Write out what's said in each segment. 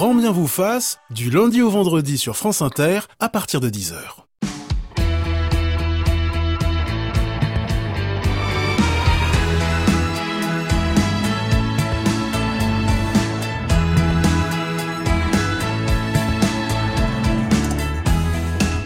Grand bien vous fasse, du lundi au vendredi sur France Inter, à partir de 10h.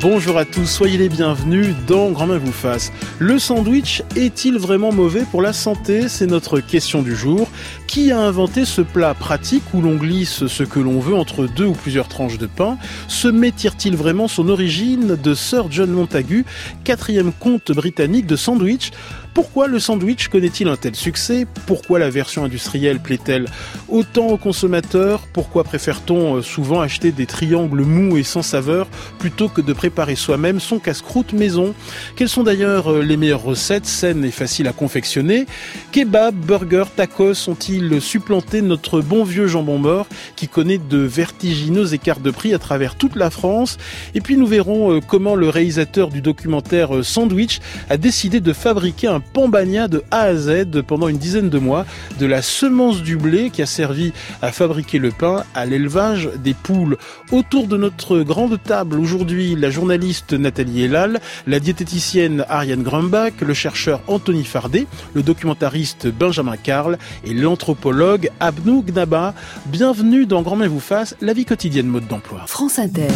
Bonjour à tous, soyez les bienvenus dans Grand Main vous fasse. Le sandwich est-il vraiment mauvais pour la santé? C'est notre question du jour. Qui a inventé ce plat pratique où l'on glisse ce que l'on veut entre deux ou plusieurs tranches de pain? Se met il vraiment son origine? De Sir John Montagu, quatrième comte britannique de sandwich pourquoi le sandwich connaît-il un tel succès? Pourquoi la version industrielle plaît-elle autant aux consommateurs? Pourquoi préfère-t-on euh, souvent acheter des triangles mous et sans saveur plutôt que de préparer soi-même son casse-croûte maison? Quelles sont d'ailleurs euh, les meilleures recettes saines et faciles à confectionner? Kebab, burger, tacos ont-ils supplanté notre bon vieux jambon mort qui connaît de vertigineux écarts de prix à travers toute la France? Et puis nous verrons euh, comment le réalisateur du documentaire Sandwich a décidé de fabriquer un Pambagna de A à Z pendant une dizaine de mois, de la semence du blé qui a servi à fabriquer le pain à l'élevage des poules. Autour de notre grande table aujourd'hui, la journaliste Nathalie Elal, la diététicienne Ariane Grumbach, le chercheur Anthony Fardet, le documentariste Benjamin Karl et l'anthropologue Abnou Gnaba. Bienvenue dans Grand Bien vous fasse, la vie quotidienne mode d'emploi. France Inter.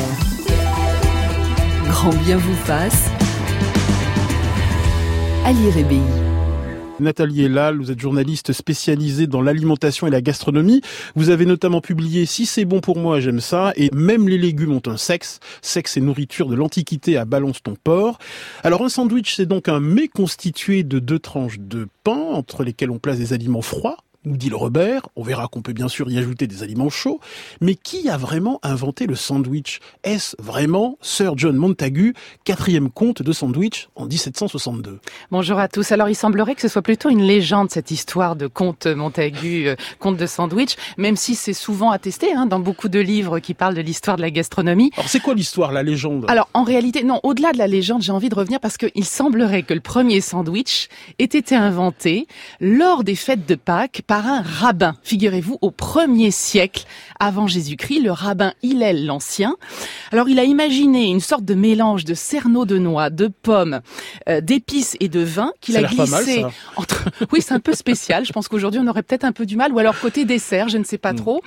Grand Bien vous fasse. Ali. Nathalie Elal, vous êtes journaliste spécialisée dans l'alimentation et la gastronomie. Vous avez notamment publié Si c'est bon pour moi, j'aime ça, et même les légumes ont un sexe. Sexe et nourriture de l'Antiquité à Balance ton porc. Alors un sandwich, c'est donc un mets constitué de deux tranches de pain entre lesquelles on place des aliments froids nous dit le Robert. On verra qu'on peut bien sûr y ajouter des aliments chauds. Mais qui a vraiment inventé le sandwich? Est-ce vraiment Sir John Montagu, quatrième comte de sandwich en 1762 Bonjour à tous. Alors il semblerait que ce soit plutôt une légende cette histoire de comte Montagu, euh, comte de sandwich, même si c'est souvent attesté hein, dans beaucoup de livres qui parlent de l'histoire de la gastronomie. Alors c'est quoi l'histoire, la légende? Alors en réalité, non, au-delà de la légende, j'ai envie de revenir parce qu'il semblerait que le premier sandwich ait été inventé lors des fêtes de Pâques par un rabbin. Figurez-vous, au premier siècle avant Jésus-Christ, le rabbin Hillel l'Ancien. Alors, il a imaginé une sorte de mélange de cerneaux de noix, de pommes, euh, d'épices et de vin qu'il a glissé entre. Oui, c'est un peu spécial. Je pense qu'aujourd'hui, on aurait peut-être un peu du mal, ou alors côté dessert, je ne sais pas hmm. trop.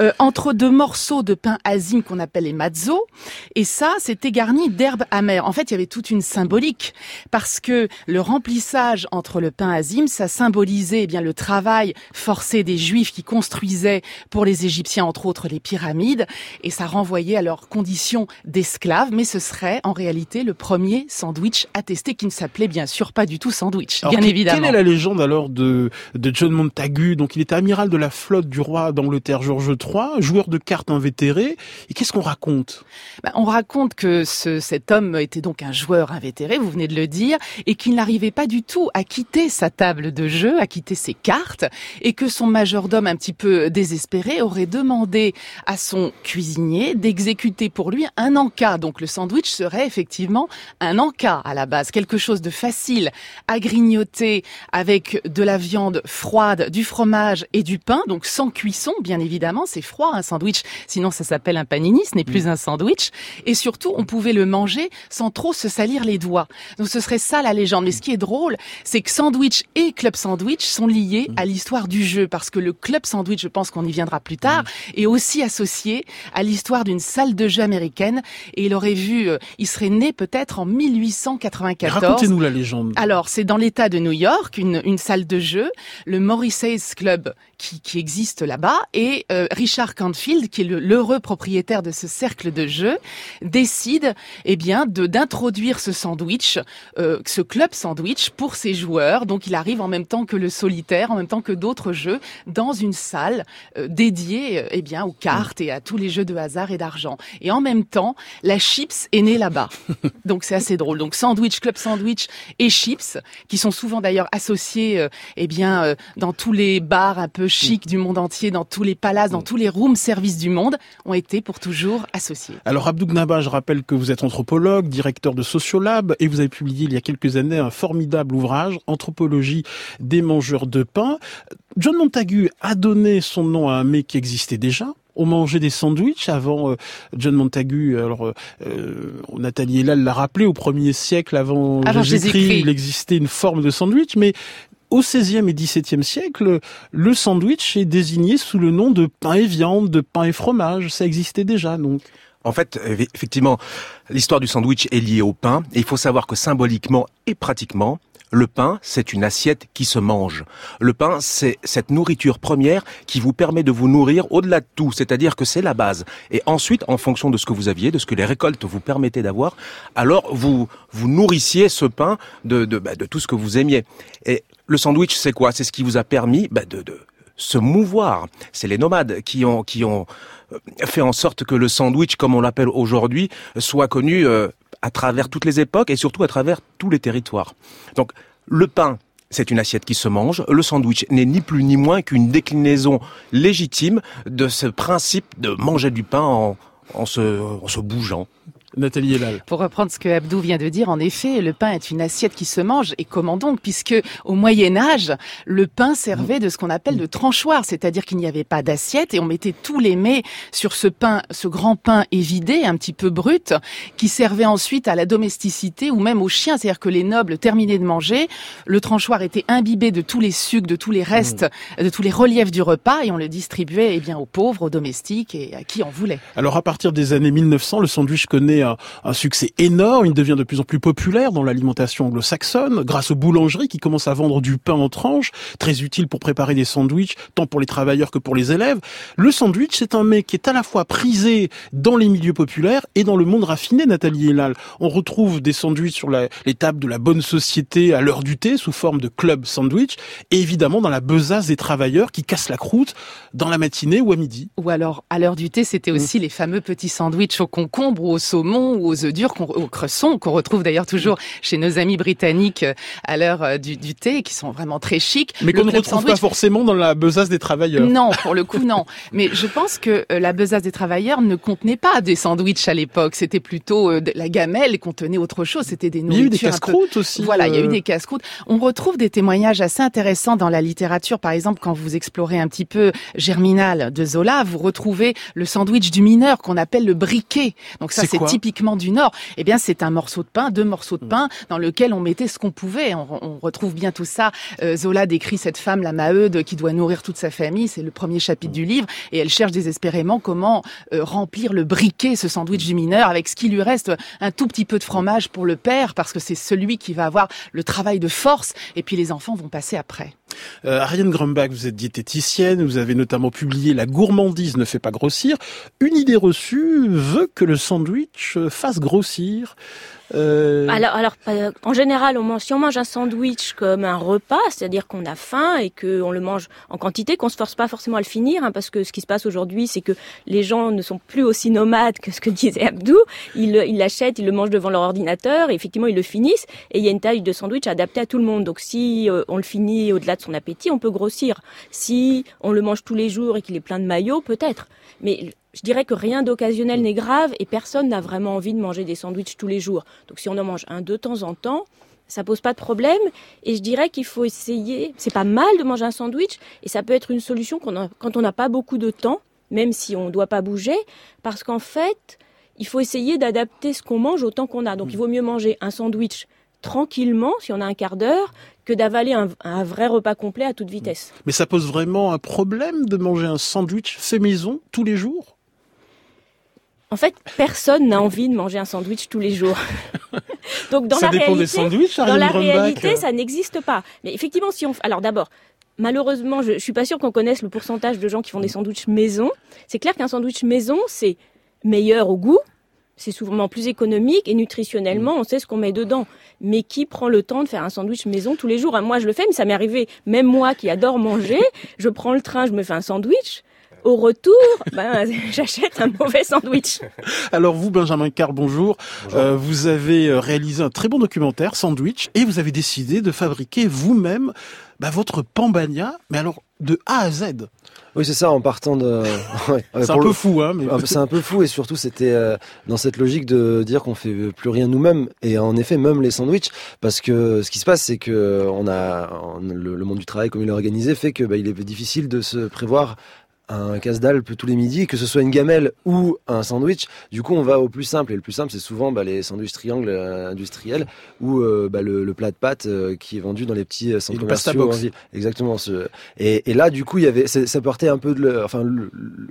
Euh, entre deux morceaux de pain azim qu'on appelle les mazzo, et ça, c'était garni d'herbes amères. En fait, il y avait toute une symbolique parce que le remplissage entre le pain azim, ça symbolisait eh bien le travail forcé des Juifs qui construisaient pour les Égyptiens, entre autres, les pyramides, et ça renvoyait à leurs conditions d'esclaves, mais ce serait en réalité le premier sandwich attesté qui ne s'appelait bien sûr pas du tout sandwich, bien évidemment. Quelle est la légende alors de, de John Montagu? Donc il était amiral de la flotte du roi d'Angleterre George III, joueur de cartes invétéré, et qu'est-ce qu'on raconte? Ben, On raconte que ce, cet homme était donc un joueur invétéré, vous venez de le dire, et qu'il n'arrivait pas du tout à quitter sa table de jeu, à quitter ses cartes, et que son majordome un petit peu désespéré aurait demandé à son cuisinier d'exécuter pour lui un encas. Donc le sandwich serait effectivement un encas à la base, quelque chose de facile à grignoter avec de la viande froide, du fromage et du pain, donc sans cuisson bien évidemment, c'est froid un sandwich, sinon ça s'appelle un panini, ce n'est plus un sandwich, et surtout on pouvait le manger sans trop se salir les doigts. Donc ce serait ça la légende. Mais ce qui est drôle, c'est que sandwich et club sandwich sont liés mm. à l'histoire du jeu parce que le club sandwich, je pense qu'on y viendra plus tard, mm. est aussi associé à l'histoire d'une salle de jeu américaine et il aurait vu, euh, il serait né peut-être en 1894. Racontez-nous la légende. Alors, c'est dans l'État de New York, une, une salle de jeu, le Morrissey's Club qui, qui existe là-bas et euh, Richard Canfield, qui est l'heureux propriétaire de ce cercle de jeu, décide eh bien d'introduire ce sandwich, euh, ce club sandwich pour ses joueurs. Donc il arrive en même temps que le solitaire, en même temps que d'autres jeux dans une salle euh, dédiée euh, eh bien aux cartes et à tous les jeux de hasard et d'argent. Et en même temps, la chips est née là-bas. Donc c'est assez drôle. Donc sandwich, club sandwich et chips, qui sont souvent d'ailleurs associés euh, eh bien dans tous les bars un peu chics du monde entier, dans tous les palaces, dans tous les room service du monde, ont été pour toujours associés. Alors Abdou Gnaba, je rappelle que vous êtes anthropologue, directeur de Sociolab, et vous avez publié il y a quelques années un formidable ouvrage, Anthropologie des mangeurs de pain. John Montagu a donné son nom à un mets qui existait déjà, on mangeait des sandwichs avant John Montagu. Alors Nathalie Elal l'a rappelé au premier siècle avant, avant Jésus-Christ, il existait une forme de sandwich, mais au XVIe et XVIIe siècle, le sandwich est désigné sous le nom de pain et viande, de pain et fromage. Ça existait déjà, donc. En fait, effectivement, l'histoire du sandwich est liée au pain. Et il faut savoir que symboliquement et pratiquement, le pain, c'est une assiette qui se mange. Le pain, c'est cette nourriture première qui vous permet de vous nourrir au-delà de tout, c'est-à-dire que c'est la base. Et ensuite, en fonction de ce que vous aviez, de ce que les récoltes vous permettaient d'avoir, alors vous vous nourrissiez ce pain de, de, bah, de tout ce que vous aimiez. Et le sandwich, c'est quoi? C'est ce qui vous a permis bah, de, de se mouvoir. C'est les nomades qui ont qui ont euh, fait en sorte que le sandwich, comme on l'appelle aujourd'hui, soit connu euh, à travers toutes les époques et surtout à travers tous les territoires. Donc le pain, c'est une assiette qui se mange. Le sandwich n'est ni plus ni moins qu'une déclinaison légitime de ce principe de manger du pain en, en, se, se bougeant. Nathalie Elal. Pour reprendre ce que Abdou vient de dire, en effet, le pain est une assiette qui se mange. Et comment donc Puisque au Moyen Âge, le pain servait de ce qu'on appelle le tranchoir, c'est-à-dire qu'il n'y avait pas d'assiette et on mettait tous les mets sur ce pain, ce grand pain évidé, un petit peu brut, qui servait ensuite à la domesticité ou même aux chiens. C'est-à-dire que les nobles terminaient de manger, le tranchoir était imbibé de tous les sucs, de tous les restes, mmh. de tous les reliefs du repas et on le distribuait eh bien aux pauvres, aux domestiques et à qui en voulait. Alors à partir des années 1900, le sandwich connaît un, succès énorme. Il devient de plus en plus populaire dans l'alimentation anglo-saxonne grâce aux boulangeries qui commencent à vendre du pain en tranches, très utile pour préparer des sandwichs, tant pour les travailleurs que pour les élèves. Le sandwich, c'est un mets qui est à la fois prisé dans les milieux populaires et dans le monde raffiné, Nathalie Elal. On retrouve des sandwichs sur les tables de la bonne société à l'heure du thé sous forme de club sandwich et évidemment dans la besace des travailleurs qui cassent la croûte dans la matinée ou à midi. Ou alors à l'heure du thé, c'était aussi les fameux petits sandwichs au concombre ou au saumon ou aux œufs durs, aux cressons, qu'on retrouve d'ailleurs toujours chez nos amis britanniques euh, à l'heure euh, du, du, thé, qui sont vraiment très chics. Mais qu'on ne retrouve pas forcément dans la besace des travailleurs. Non, pour le coup, non. Mais je pense que euh, la besace des travailleurs ne contenait pas des sandwichs à l'époque. C'était plutôt la gamelle contenait autre chose. C'était des nourritures. Il y a eu des casse-croûtes aussi. Voilà, il y a eu des casse-croûtes. On retrouve des témoignages assez intéressants dans la littérature. Par exemple, quand vous explorez un petit peu Germinal de Zola, vous retrouvez le sandwich du mineur qu'on appelle le briquet. Donc ça, c'est typique typiquement du Nord, eh bien c'est un morceau de pain, deux morceaux de mm. pain dans lequel on mettait ce qu'on pouvait. On, retrouve bien tout ça. Euh, Zola décrit cette femme, la Maheude, qui doit nourrir toute sa famille. C'est le premier chapitre du livre et elle cherche désespérément comment euh, remplir le briquet, ce sandwich du mineur, avec ce qui lui reste un tout petit peu de fromage pour le père, parce que c'est celui qui va avoir le travail de force. Et puis les enfants vont passer après. Euh, Ariane Grumbach, vous êtes diététicienne, vous avez notamment publié La gourmandise ne fait pas grossir. Une idée reçue veut que le sandwich fasse grossir. Euh... Alors, en général, on mange, si on mange un sandwich comme un repas, c'est-à-dire qu'on a faim et qu'on le mange en quantité, qu'on se force pas forcément à le finir, hein, parce que ce qui se passe aujourd'hui, c'est que les gens ne sont plus aussi nomades que ce que disait Abdou. Ils l'achètent, ils le mangent devant leur ordinateur, et effectivement, ils le finissent, et il y a une taille de sandwich adaptée à tout le monde. Donc, si euh, on le finit au-delà de son appétit, on peut grossir. Si on le mange tous les jours et qu'il est plein de maillots, peut-être. Mais je dirais que rien d'occasionnel n'est grave et personne n'a vraiment envie de manger des sandwichs tous les jours. Donc si on en mange un de temps en temps, ça pose pas de problème. Et je dirais qu'il faut essayer. C'est pas mal de manger un sandwich et ça peut être une solution quand on n'a pas beaucoup de temps, même si on ne doit pas bouger, parce qu'en fait, il faut essayer d'adapter ce qu'on mange au temps qu'on a. Donc il vaut mieux manger un sandwich tranquillement, si on a un quart d'heure, que d'avaler un, un, vrai repas complet à toute vitesse. Mais ça pose vraiment un problème de manger un sandwich fait maison tous les jours? En fait, personne n'a envie de manger un sandwich tous les jours. Donc dans la réalité, dans la réalité, ça n'existe pas. Mais effectivement, si on, alors d'abord, malheureusement, je, je suis pas sûre qu'on connaisse le pourcentage de gens qui font des sandwichs maison. C'est clair qu'un sandwich maison, c'est meilleur au goût, c'est souvent plus économique et nutritionnellement, on sait ce qu'on met dedans. Mais qui prend le temps de faire un sandwich maison tous les jours? Hein, Moi, je le fais, mais ça m'est arrivé. Même moi qui adore manger, je prends le train, je me fais un sandwich. Au retour, ben, j'achète un mauvais sandwich. Alors vous, Benjamin Carr, bonjour. Euh, vous avez euh, réalisé un très bon documentaire, Sandwich, et vous avez décidé de fabriquer vous-même bah, votre pambagna, mais alors de A à Z. Oui, c'est ça, en partant de. c'est un peu fou, hein. Mais... Ah, c'est un peu fou, et surtout, c'était euh, dans cette logique de dire qu'on fait plus rien nous-mêmes, et en effet, même les sandwichs, parce que ce qui se passe, c'est que on a le, monde du travail, comme il est organisé, fait que bah, il est difficile de se prévoir un casse-dalle tous les midis, que ce soit une gamelle ou un sandwich. Du coup, on va au plus simple. Et le plus simple, c'est souvent bah, les sandwichs triangles euh, industriels ou euh, bah, le, plat de pâtes euh, qui est vendu dans les petits centres commerciaux. Exactement. Ce... Et, et, là, du coup, il y avait, ça portait un peu de, enfin,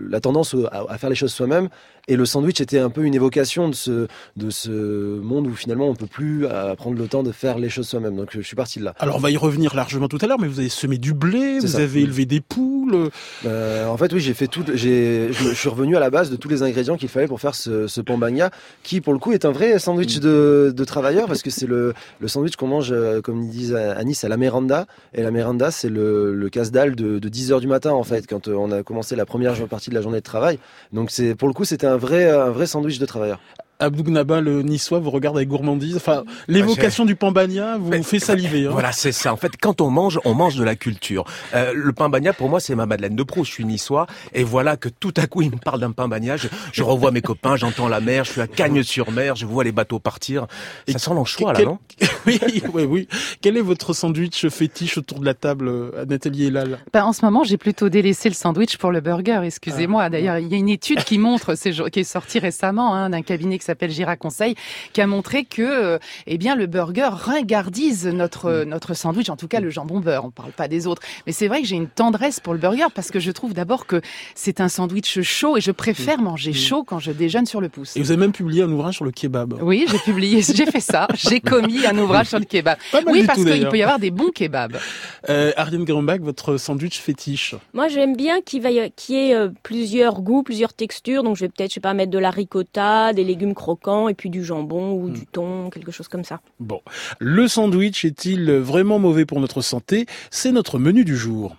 la tendance à, faire les choses soi-même. Et le sandwich était un peu une évocation de ce, de ce monde où finalement on peut plus prendre le temps de faire les choses soi-même. Donc je suis parti de là. Alors on va y revenir largement tout à l'heure, mais vous avez semé du blé, vous avez élevé des poules. en fait, oui, j'ai fait tout. J'ai, je, suis revenu à la base de tous les ingrédients qu'il fallait pour faire ce, ce pambagna, qui pour le coup est un vrai sandwich de, de travailleurs parce que c'est le, sandwich qu'on mange, euh, comme ils disent à Nice, à la Miranda. Et la Miranda, c'est le, le casse-dalle de, de 10 heures du matin en fait, quand euh, on a commencé la première partie de la journée de travail. Donc c'est pour le coup, c'était un vrai, un vrai sandwich de travailleurs. Abdougnaba, le niçois, vous regarde avec gourmandise. Enfin, l'évocation du pambagna vous fait saliver. Hein. Voilà, c'est ça. En fait, quand on mange, on mange de la culture. Euh, le pambagna, pour moi, c'est ma Madeleine de Proust. Je suis niçois. Et voilà que tout à coup, il me parle d'un pambagna. Je, je, revois mes copains, j'entends la mer, je suis à Cagnes-sur-Mer, je vois les bateaux partir. Et ça sent l'anchois, là, non? Oui, oui, oui. Quel est votre sandwich fétiche autour de la table, euh, Nathalie Elal ben, En ce moment, j'ai plutôt délaissé le sandwich pour le burger, excusez-moi. Ah. D'ailleurs, il y a une étude qui montre, qui est sortie récemment, hein, d'un cabinet s'appelle Gira Conseil, qui a montré que, euh, eh bien, le burger ringardise notre mm. notre sandwich, en tout cas le jambon beurre. On parle pas des autres, mais c'est vrai que j'ai une tendresse pour le burger parce que je trouve d'abord que c'est un sandwich chaud et je préfère mm. manger mm. chaud quand je déjeune sur le pouce. Et vous avez même publié un ouvrage sur le kebab. Oui, j'ai publié, j'ai fait ça. J'ai commis un ouvrage sur le kebab. oui, parce qu'il peut y avoir des bons kebabs. Euh, Ariane Grambach, votre sandwich fétiche Moi, j'aime bien qu'il y ait euh, plusieurs goûts, plusieurs textures. Donc, je vais peut-être, je sais pas, mettre de la ricotta, des légumes croquants et puis du jambon ou du hmm. thon, quelque chose comme ça. Bon, le sandwich est-il vraiment mauvais pour notre santé? C'est notre menu du jour.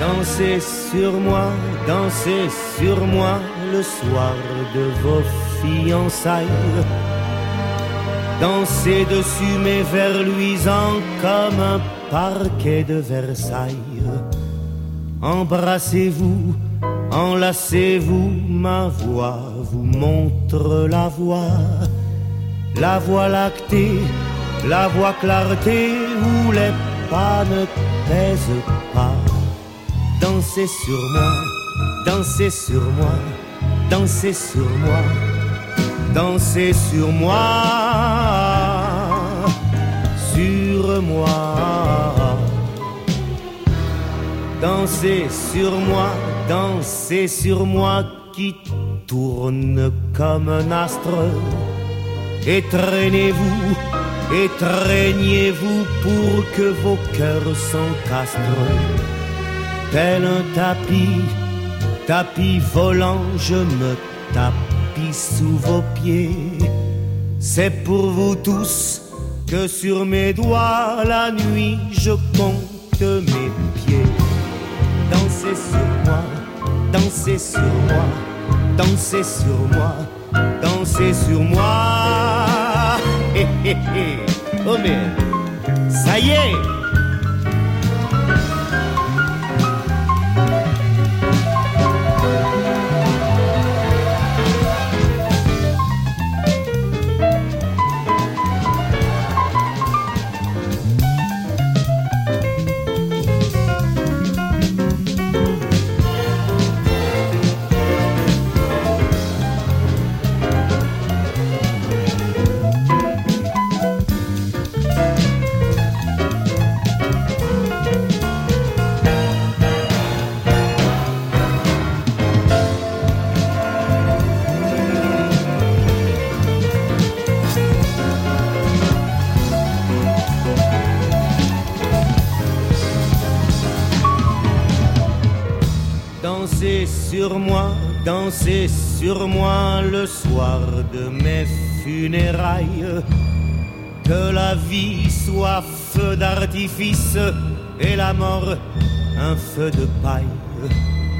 Dansez sur moi, dansez sur moi le soir de vos fiançailles. Dansez dessus mes vers luisants comme un parquet de Versailles. Embrassez-vous, enlacez-vous, ma voix vous montre la voie. La voie lactée, la voie clarté où les pas ne pèsent pas. Dansez sur moi, dansez sur moi, dansez sur moi dansez sur moi, sur moi. Dansez sur moi, dansez sur moi qui tourne comme un astre. Et traînez-vous pour que vos cœurs s'encastrent. Tel un tapis, tapis volant, je me tape sous vos pieds. C'est pour vous tous que sur mes doigts la nuit je compte mes pieds. Dansez sur moi, dansez sur moi, dansez sur moi, dansez sur moi. Hé oh ça y est. sur moi, dansez sur moi le soir de mes funérailles. Que la vie soit feu d'artifice et la mort un feu de paille.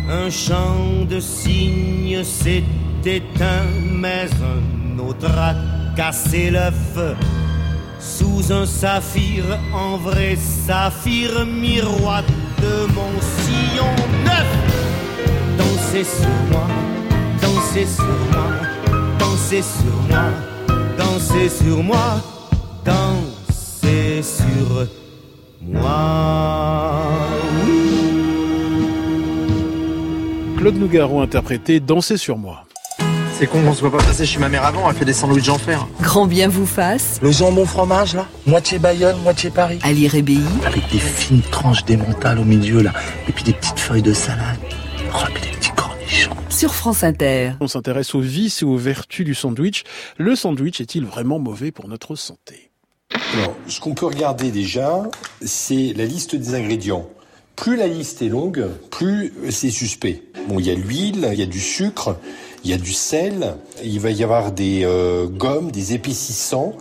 Un chant de cygne s'est éteint, mais un autre a cassé feu. Sous un saphir, en vrai saphir, miroir de mon dansez sur moi, dansez sur moi, dansez sur moi, dansez sur moi, dansez sur moi. Claude Nougaro interprété Danser sur moi. C'est con qu'on se voit pas passer chez ma mère avant, elle fait des sandwichs en fer. Grand bien vous fasse. Le jambon fromage là, moitié Bayonne, moitié Paris. Lire et Avec des fines tranches d'émental au milieu là, et puis des petites feuilles de salade. Oh, Sur France Inter. On s'intéresse aux vices et aux vertus du sandwich. Le sandwich est-il vraiment mauvais pour notre santé? Alors, ce qu'on peut regarder déjà, c'est la liste des ingrédients. Plus la liste est longue, plus c'est suspect. Bon, il y a l'huile, il y a du sucre, il y a du sel, il va y avoir des euh, gommes, des épaississants.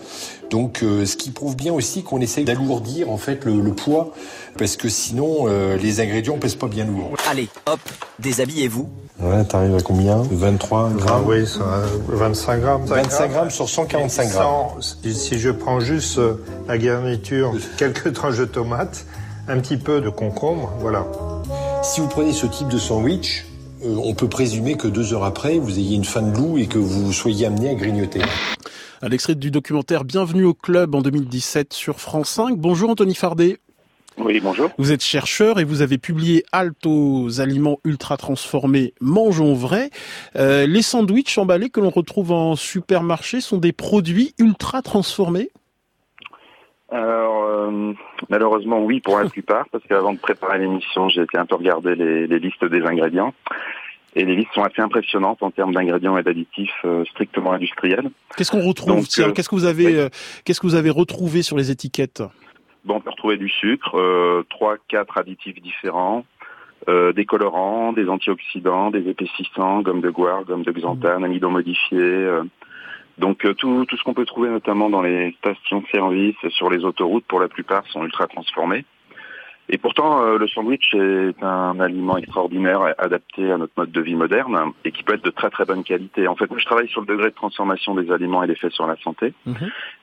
Donc, euh, ce qui prouve bien aussi qu'on essaye d'alourdir en fait le, le, poids, parce que sinon euh, les ingrédients pèsent pas bien lourd. Allez, hop, déshabillez-vous. Ouais, t'arrives à combien? 23 grammes. Ah oui, 25 grammes. 25 grammes sur 145 grammes. si je prends juste la garniture, quelques tranches de tomates, un petit peu de concombre, voilà. Si vous prenez ce type de sandwich, euh, on peut présumer que deux heures après, vous ayez une fin de loup et que vous soyez amené à grignoter. Un extrait du documentaire Bienvenue au club en 2017 sur France 5. Bonjour Anthony Fardet. Oui, bonjour. Vous êtes chercheur et vous avez publié Halte aux aliments ultra transformés, mangeons vrai. Euh, les sandwichs emballés que l'on retrouve en supermarché sont des produits ultra transformés alors, euh, malheureusement, oui, pour la plupart, parce qu'avant de préparer l'émission, j'ai été un peu regarder les, les, listes des ingrédients. Et les listes sont assez impressionnantes en termes d'ingrédients et d'additifs euh, strictement industriels. Qu'est-ce qu'on retrouve Tiens, qu'est-ce que vous avez, oui. euh, qu'est-ce que vous avez retrouvé sur les étiquettes Bon, on peut retrouver du sucre, trois, quatre additifs différents, euh, des colorants, des antioxydants, des épaississants, gomme de guar, gomme de xanthane, amidon modifié. Donc euh, tout, tout ce qu'on peut trouver notamment dans les stations-service sur les autoroutes, pour la plupart, sont ultra transformés. Et pourtant, euh, le sandwich est un aliment extraordinaire adapté à notre mode de vie moderne et qui peut être de très très bonne qualité. En fait, moi, je travaille sur le degré de transformation des aliments et l'effet sur la santé. Mmh.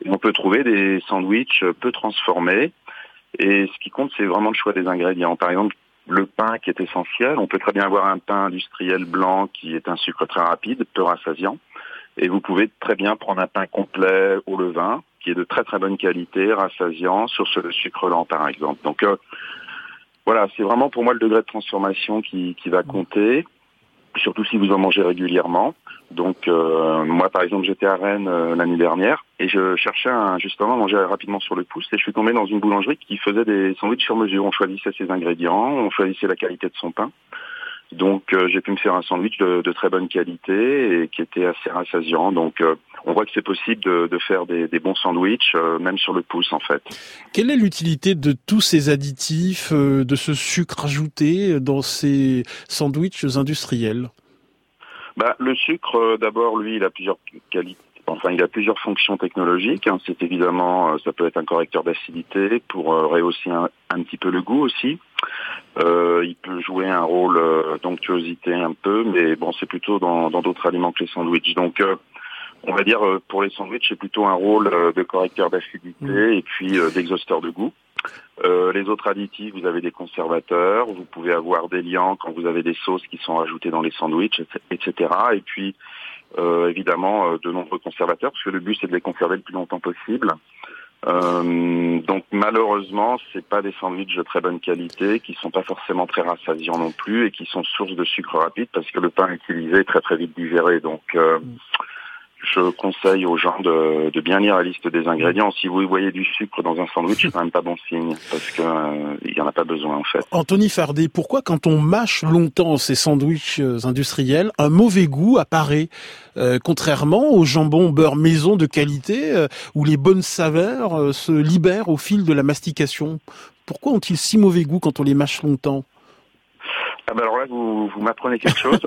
Et on peut trouver des sandwichs peu transformés. Et ce qui compte, c'est vraiment le choix des ingrédients. Par exemple, le pain qui est essentiel. On peut très bien avoir un pain industriel blanc qui est un sucre très rapide, peu rassasiant. Et vous pouvez très bien prendre un pain complet au levain, qui est de très très bonne qualité, rassasiant, sur ce sucre lent par exemple. Donc euh, voilà, c'est vraiment pour moi le degré de transformation qui, qui va compter, surtout si vous en mangez régulièrement. Donc euh, moi par exemple j'étais à Rennes euh, l'année dernière et je cherchais un, justement à manger rapidement sur le pouce et je suis tombé dans une boulangerie qui faisait des sandwichs sur mesure. On choisissait ses ingrédients, on choisissait la qualité de son pain. Donc euh, j'ai pu me faire un sandwich de, de, très bonne qualité et qui était assez rassasiant. Donc euh, on voit que c'est possible de, de, faire des, des bons sandwichs, euh, même sur le pouce en fait. Quelle est l'utilité de tous ces additifs, de ce sucre ajouté dans ces sandwichs industriels? Bah, Le sucre, d'abord, lui, il a plusieurs qualités. Enfin, il a plusieurs fonctions technologiques. Hein. C'est évidemment, ça peut être un correcteur d'acidité pour rehausser un, un, petit peu le goût aussi. Euh, il peut jouer un rôle euh, d'onctuosité un peu, mais bon, c'est plutôt dans d'autres aliments que les sandwichs. Donc, euh, on va dire pour les sandwichs, c'est plutôt un rôle de correcteur d'acidité mmh. et puis d'exhausteur de goût. Euh, les autres additifs, vous avez des conservateurs, vous pouvez avoir des liants quand vous avez des sauces qui sont ajoutées dans les sandwichs, etc. Et puis, euh, évidemment, de nombreux conservateurs, parce que le but c'est de les conserver le plus longtemps possible. Euh, donc malheureusement, c'est pas des sandwichs de très bonne qualité, qui sont pas forcément très rassasiants non plus, et qui sont source de sucre rapide parce que le pain utilisé est très très vite digéré. Donc euh, je conseille aux gens de, bien lire la liste des ingrédients. Si vous voyez du sucre dans un sandwich, c'est quand même pas bon signe, parce que euh, il y en a pas besoin en fait. Anthony Fardet, pourquoi quand on mâche longtemps ces sandwichs euh, industriels, un mauvais goût apparaît, euh, contrairement au jambon beurre maison de qualité, euh, où les bonnes saveurs se libèrent au fil de la mastication? Pourquoi ont-ils si mauvais goût quand on les mâche longtemps? Ah ben alors là, vous, vous m'apprenez quelque chose.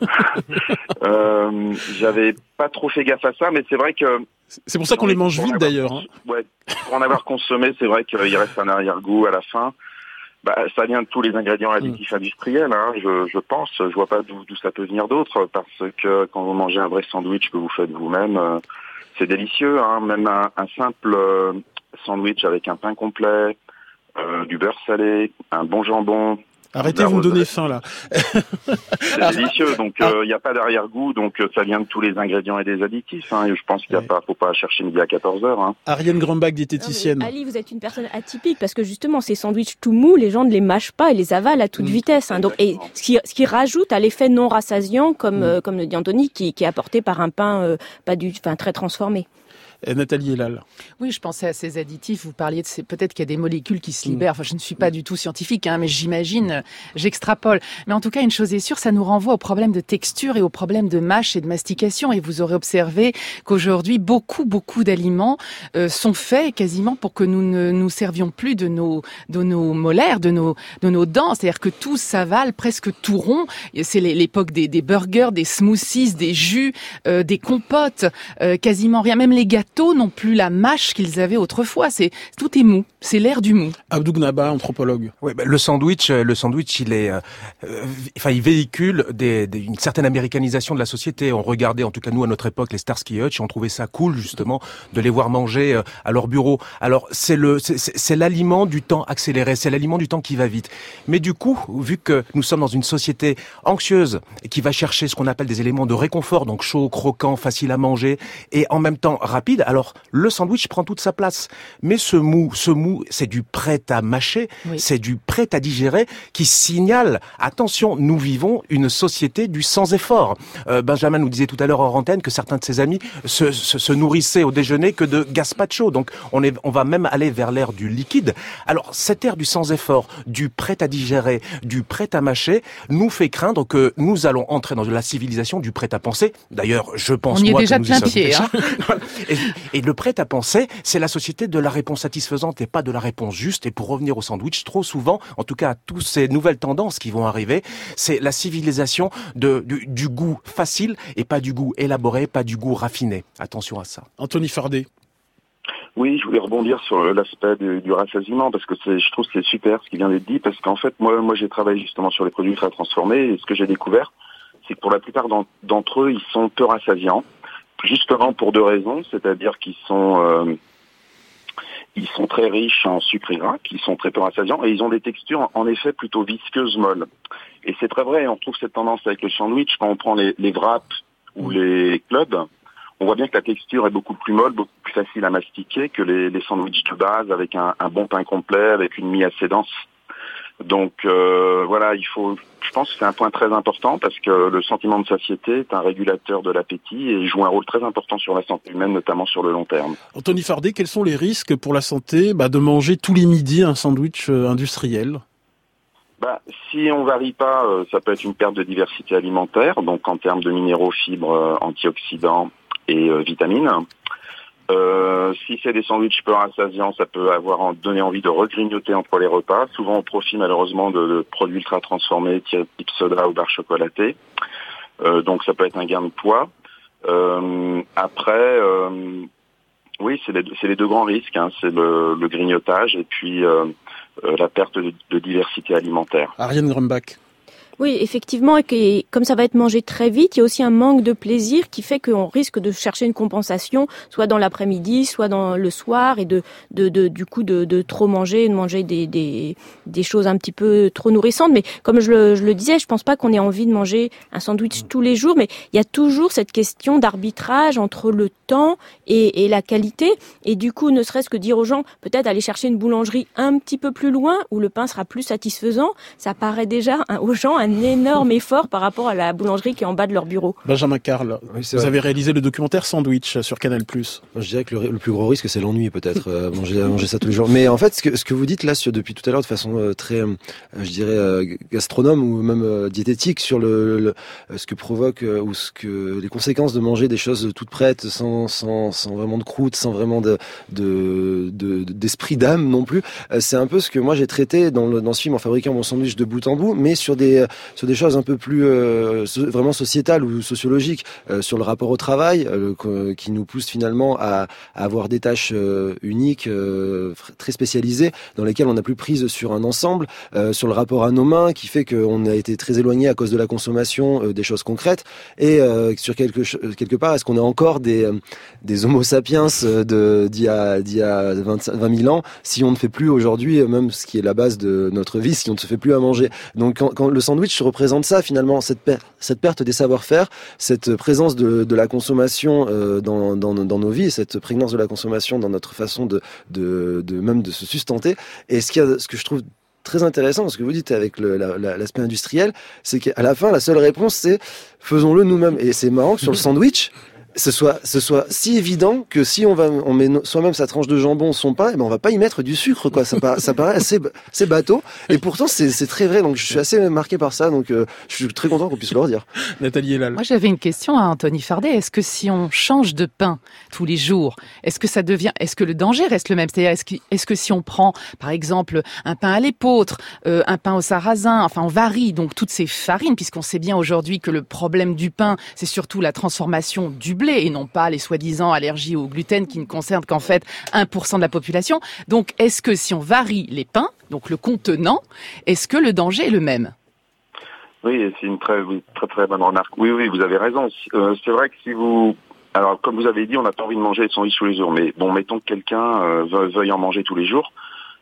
euh, J'avais pas trop fait gaffe à ça, mais c'est vrai que... C'est pour ça qu'on les mange vite d'ailleurs. Hein. Ouais, pour en avoir consommé, c'est vrai qu'il reste un arrière-goût à la fin. Bah, ça vient de tous les ingrédients additifs mmh. industriels, hein, je, je, pense. Je vois pas d'où ça peut venir d'autre, parce que quand vous mangez un vrai sandwich que vous faites vous-même, euh, c'est délicieux. Hein, même un, un simple euh, sandwich avec un pain complet, euh, du beurre salé, un bon jambon, Arrêtez, vous me donnez faim là. C'est délicieux, donc il euh, n'y a pas d'arrière-goût, donc ça vient de tous les ingrédients et des additifs. Hein, et je pense qu'il ne faut pas chercher midi à 14 h hein. Ariane Grambach, diététicienne. Ali, vous êtes une personne atypique parce que justement ces sandwichs tout mous, les gens ne les mâchent pas, ils les avalent à toute mm. vitesse. Hein, donc et ce qui, ce qui rajoute à l'effet non rassasiant, comme mm. comme le dit Anthony, qui, qui est apporté par un pain pas du, enfin très transformé. Nathalie Elal. Oui, je pensais à ces additifs. Vous parliez de ces... peut-être qu'il y a des molécules qui se mm. libèrent. Enfin, je ne suis pas du tout scientifique, hein, mais j'imagine, j'extrapole. Mais en tout cas, une chose est sûre, ça nous renvoie au problème de texture et au problème de mâche et de mastication. Et vous aurez observé qu'aujourd'hui, beaucoup, beaucoup d'aliments euh, sont faits quasiment pour que nous ne nous servions plus de nos, de nos molaires, de nos, de nos dents. C'est-à-dire que tout s'avale, presque tout rond. C'est l'époque des, des, burgers, des smoothies, des jus, euh, des compotes, euh, quasiment rien. Même les gâteaux non plus la mâche qu'ils avaient autrefois. C'est tout est mou. C'est l'air du mou. Abdou Gnaba, anthropologue. Oui, bah, le sandwich, euh, le sandwich, il est, euh, euh, enfin, il véhicule des, une certaine américanisation de la société. On regardait, en tout cas nous à notre époque, les Starsky Hutch, on trouvait ça cool justement de les voir manger à leur bureau. Alors c'est le, c'est l'aliment du temps accéléré, c'est l'aliment du temps qui va vite. Mais du coup, vu que nous sommes dans une société anxieuse et qui va chercher ce qu'on appelle des éléments de réconfort, donc chaud, croquant, facile à manger et en même temps rapide alors le sandwich prend toute sa place. Mais ce mou, ce mou, c'est du prêt à mâcher, c'est du prêt à digérer qui signale, attention, nous vivons une société du sans effort. Euh, Benjamin nous disait tout à l'heure en antenne que certains de ses amis se, nourrissaient au déjeuner que de gazpacho. Donc on, est, on va même aller vers l'ère du liquide. Alors cette ère du sans effort, du prêt à digérer, du prêt à mâcher, nous fait craindre que nous allons entrer dans la civilisation du prêt à penser. D'ailleurs, je pense on y moi est déjà plein pied. Hein. Et le prêt à penser, c'est la société de la réponse satisfaisante et pas de la réponse juste. Et pour revenir au sandwich, trop souvent, en tout cas à toutes ces nouvelles tendances qui vont arriver, c'est la civilisation de, du, goût facile et pas du goût élaboré, pas du goût raffiné. Attention à ça. Anthony Fardet. Oui, je voulais rebondir sur l'aspect du, rassasiement parce que je trouve que c'est super ce qui vient d'être dit parce qu'en fait moi moi j'ai travaillé justement sur les produits très transformés et ce que j'ai découvert c'est que pour la plupart d'entre eux ils sont peu rassasiants justement pour deux raisons, c'est-à-dire qu'ils sont euh, ils sont très riches en sucre et gras, qui sont très peu rassasiants, et ils ont des textures en effet plutôt visqueuses molles. Et c'est très vrai, on trouve cette tendance avec le sandwich quand on prend les, les wraps ou les clubs. On voit bien que la texture est beaucoup plus molle, beaucoup plus facile à mastiquer que les, les sandwichs de base avec un, un bon pain complet, avec une mie assez dense. Donc euh, voilà, il faut. Je pense que c'est un point très important parce que le sentiment de satiété est un régulateur de l'appétit et joue un rôle très important sur la santé humaine, notamment sur le long terme. Anthony Fardet, quels sont les risques pour la santé bah, de manger tous les midis un sandwich euh, industriel? Bah, si on varie pas, euh, ça peut être une perte de diversité alimentaire, donc en termes de minéraux, fibres, antioxydants et vitamines. Euh, si c'est des sandwichs peu rassasiants, ça peut avoir donné envie de regrignoter entre les repas, souvent au profit malheureusement de, produits ultra transformés type soda ou barre chocolatée. Euh, donc ça peut être un gain de poids. Euh, après, oui, c'est les, les, deux grands risques, hein. c'est le, grignotage et puis la perte de, de, diversité alimentaire. Ariane Grumbach. Oui, effectivement, et comme ça va être mangé très vite, il y a aussi un manque de plaisir qui fait qu'on risque de chercher une compensation, soit dans l'après-midi, soit dans le soir, et de, de, de du coup de, de, trop manger, de manger des, des, des, choses un petit peu trop nourrissantes. Mais comme je le, je le disais, je pense pas qu'on ait envie de manger un sandwich tous les jours, mais il y a toujours cette question d'arbitrage entre le temps et, et la qualité. Et du coup, ne serait-ce que dire aux gens, peut-être aller chercher une boulangerie un petit peu plus loin où le pain sera plus satisfaisant, ça paraît déjà aux gens un énorme effort par rapport à la boulangerie qui est en bas de leur bureau. Benjamin Carl, vous avez réalisé le documentaire Sandwich sur Canal+. Je dirais que le, plus gros risque, c'est l'ennui peut-être, euh, manger, manger ça tous les jours. Mais en fait, ce que, ce que vous dites là sur, depuis tout à l'heure de façon euh, très, euh, je dirais, gastronome ou même diététique sur le, ce que provoque ou ce que les conséquences de manger des choses toutes prêtes sans, sans, sans vraiment de croûte, sans vraiment de d'esprit de, d'âme non plus. c'est un peu ce que moi j'ai traité dans, le, dans ce film en fabriquant mon sandwich de bout en bout, mais sur des sur des choses un peu plus vraiment sociétales ou sociologiques, sur le rapport au travail, qui nous pousse finalement à, avoir des tâches uniques, très spécialisées, dans lesquelles on n'a plus prise sur un ensemble, sur le rapport à nos mains, qui fait qu'on a été très éloigné à cause de la consommation des choses concrètes, et sur quelque, quelque part, est-ce qu'on est encore des, des homo sapiens d'il y a, d'il y a 20, 20 000 ans si on ne fait plus aujourd'hui même ce qui est la base de notre vie si on ne se fait plus à manger? Donc quand le sandwich représente ça finalement cette cette perte des savoir-faire cette présence de, de la consommation euh, dans, dans, dans, nos vies cette prégnance de la consommation dans notre façon de, de, de même de se sustenter et ce, qui a, ce que je trouve très intéressant, ce que vous dites avec l'aspect industriel, c'est qu'à la fin, la seule réponse, c'est faisons-le nous-mêmes. Et c'est marrant que sur le sandwich, ce soit, ce soit si évident que si on va, on met soi-même sa tranche de jambon, son pain, et eh ben on va pas y mettre du sucre, quoi. Ça, paraît, ça paraît assez, assez bateau. Et pourtant, c'est très vrai. Donc, je suis assez marqué par ça. Donc, euh, je suis très content qu'on puisse le redire. Nathalie Elal. Moi, j'avais une question à Anthony Fardet. Est-ce que si on change de pain tous les jours, est-ce que ça devient, est-ce que le danger reste le même? C'est-à-dire, est-ce que, est-ce que si on prend, par exemple, un pain à l'épeautre, euh, un pain au sarrasin, enfin, on varie donc toutes ces farines, puisqu'on sait bien aujourd'hui que le problème du pain, c'est surtout la transformation du blé et non pas les soi-disant allergies au gluten qui ne concernent qu'en fait 1% de la population. Donc, est-ce que si on varie les pains, donc le contenant, est-ce que le danger est le même? Oui, c'est une très, très très bonne remarque. Oui, oui, vous avez raison. Euh, c'est vrai que si vous alors, comme vous avez dit, on n'a pas envie de manger son sandwichs tous les jours. Mais bon, mettons que quelqu'un euh, veuille en manger tous les jours.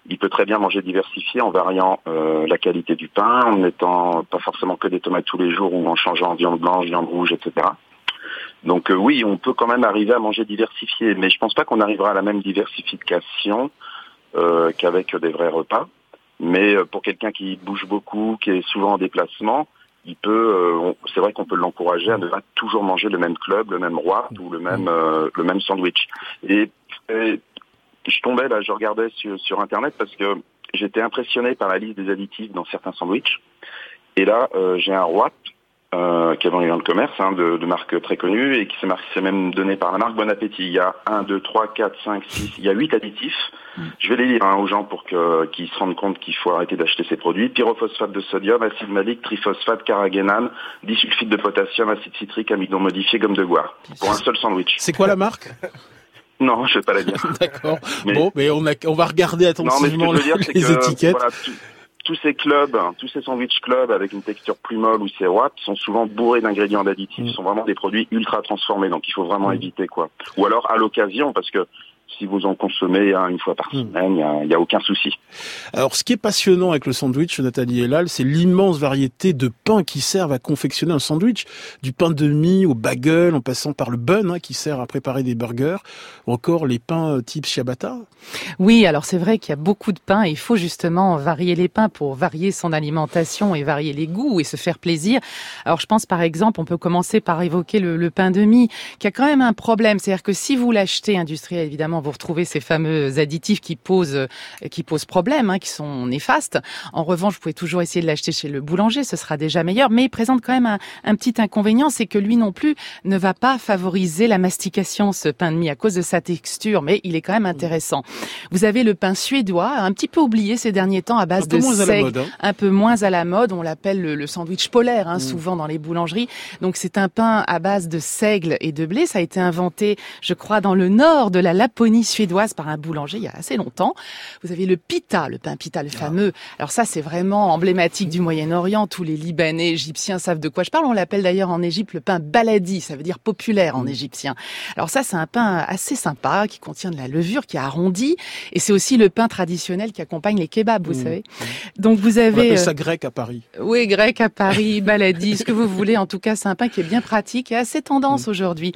Il peut très bien manger diversifié en variant euh, la qualité du pain, en mettant pas forcément que des tomates tous les jours ou en changeant viande blanche, viande rouge, etc. Donc euh, oui, on peut quand même arriver à manger diversifié, mais je pense pas qu'on arrivera à la même diversification euh, qu'avec des vrais repas. Mais euh, pour quelqu'un qui bouge beaucoup, qui est souvent en déplacement, il peut, c'est vrai qu'on peut l'encourager à ne pas toujours manger le même club, le même roi ou le même le même sandwich. Et, je tombais là, je regardais sur, sur internet parce que j'étais impressionné par la liste des additifs dans certains sandwichs. Et là, j'ai un roi euh, qui vendu dans le commerce, hein, de, de marques très connues, et qui s'est même donné par la marque Bon Appétit. Il y a 1, 2, 3, 4, 5, 6, il y a 8 additifs. Mm. Je vais les lire hein, aux gens pour qu'ils se rendent compte qu'il faut arrêter d'acheter ces produits. Pyrophosphate de sodium, acide malique, triphosphate, carragénane, disulfite de potassium, acide citrique, amidon modifié, gomme de goire. Pour un seul sandwich. C'est quoi la marque? Non, je vais pas la dire. D'accord. Bon, mais on, a, on va regarder attentivement non, mais les, étiquettes tous ces clubs, tous ces sandwich clubs avec une texture plus molle ou ces wraps sont souvent bourrés d'ingrédients d'additifs. Mm. Ce sont vraiment des produits ultra transformés, donc il faut vraiment mm. éviter quoi. Ou alors à l'occasion, parce que si vous en consommez une fois par hmm. semaine, il n'y a, aucun souci. Alors, ce qui est passionnant avec le sandwich, Nathalie Elal, c'est l'immense variété de pains qui servent à confectionner un sandwich. Du pain de mie au bagel, en passant par le bun, hein, qui sert à préparer des burgers, ou encore les pains euh, type ciabatta. Oui, alors c'est vrai qu'il y a beaucoup de pains. Il faut justement varier les pains pour varier son alimentation et varier les goûts et se faire plaisir. Alors, je pense par exemple, on peut commencer par évoquer le, le pain de mie, qui a quand même un problème. C'est-à-dire que si vous l'achetez industriel, évidemment, vous retrouvez ces fameux additifs qui posent qui posent problème, hein, qui sont néfastes. En revanche, vous pouvez toujours essayer de l'acheter chez le boulanger, ce sera déjà meilleur. Mais il présente quand même un, un petit inconvénient, c'est que lui non plus ne va pas favoriser la mastication, ce pain de mie, à cause de sa texture. Mais il est quand même intéressant. Vous avez le pain suédois, un petit peu oublié ces derniers temps à base un de seigle, hein. un peu moins à la mode. On l'appelle le, sandwich polaire, hein, mm. souvent dans les boulangeries. Donc c'est un pain à base de seigle et de blé. Ça a été inventé, je crois, dans le nord de la Laponie suédoise par un boulanger il y a assez longtemps. Vous avez le pita, le pain pita, le ah. fameux. Alors ça, c'est vraiment emblématique du Moyen-Orient. Tous les Libanais, Égyptiens savent de quoi je parle. On l'appelle d'ailleurs en Égypte le pain baladi. Ça veut dire populaire en mm. égyptien. Alors ça, c'est un pain assez sympa qui contient de la levure, qui est arrondi. Et c'est aussi le pain traditionnel qui accompagne les kebabs, vous mm. savez. Donc vous avez... On euh, ça grec à Paris. Oui, grec à Paris, baladi, ce que vous voulez. En tout cas, c'est un pain qui est bien pratique et assez tendance mm. aujourd'hui.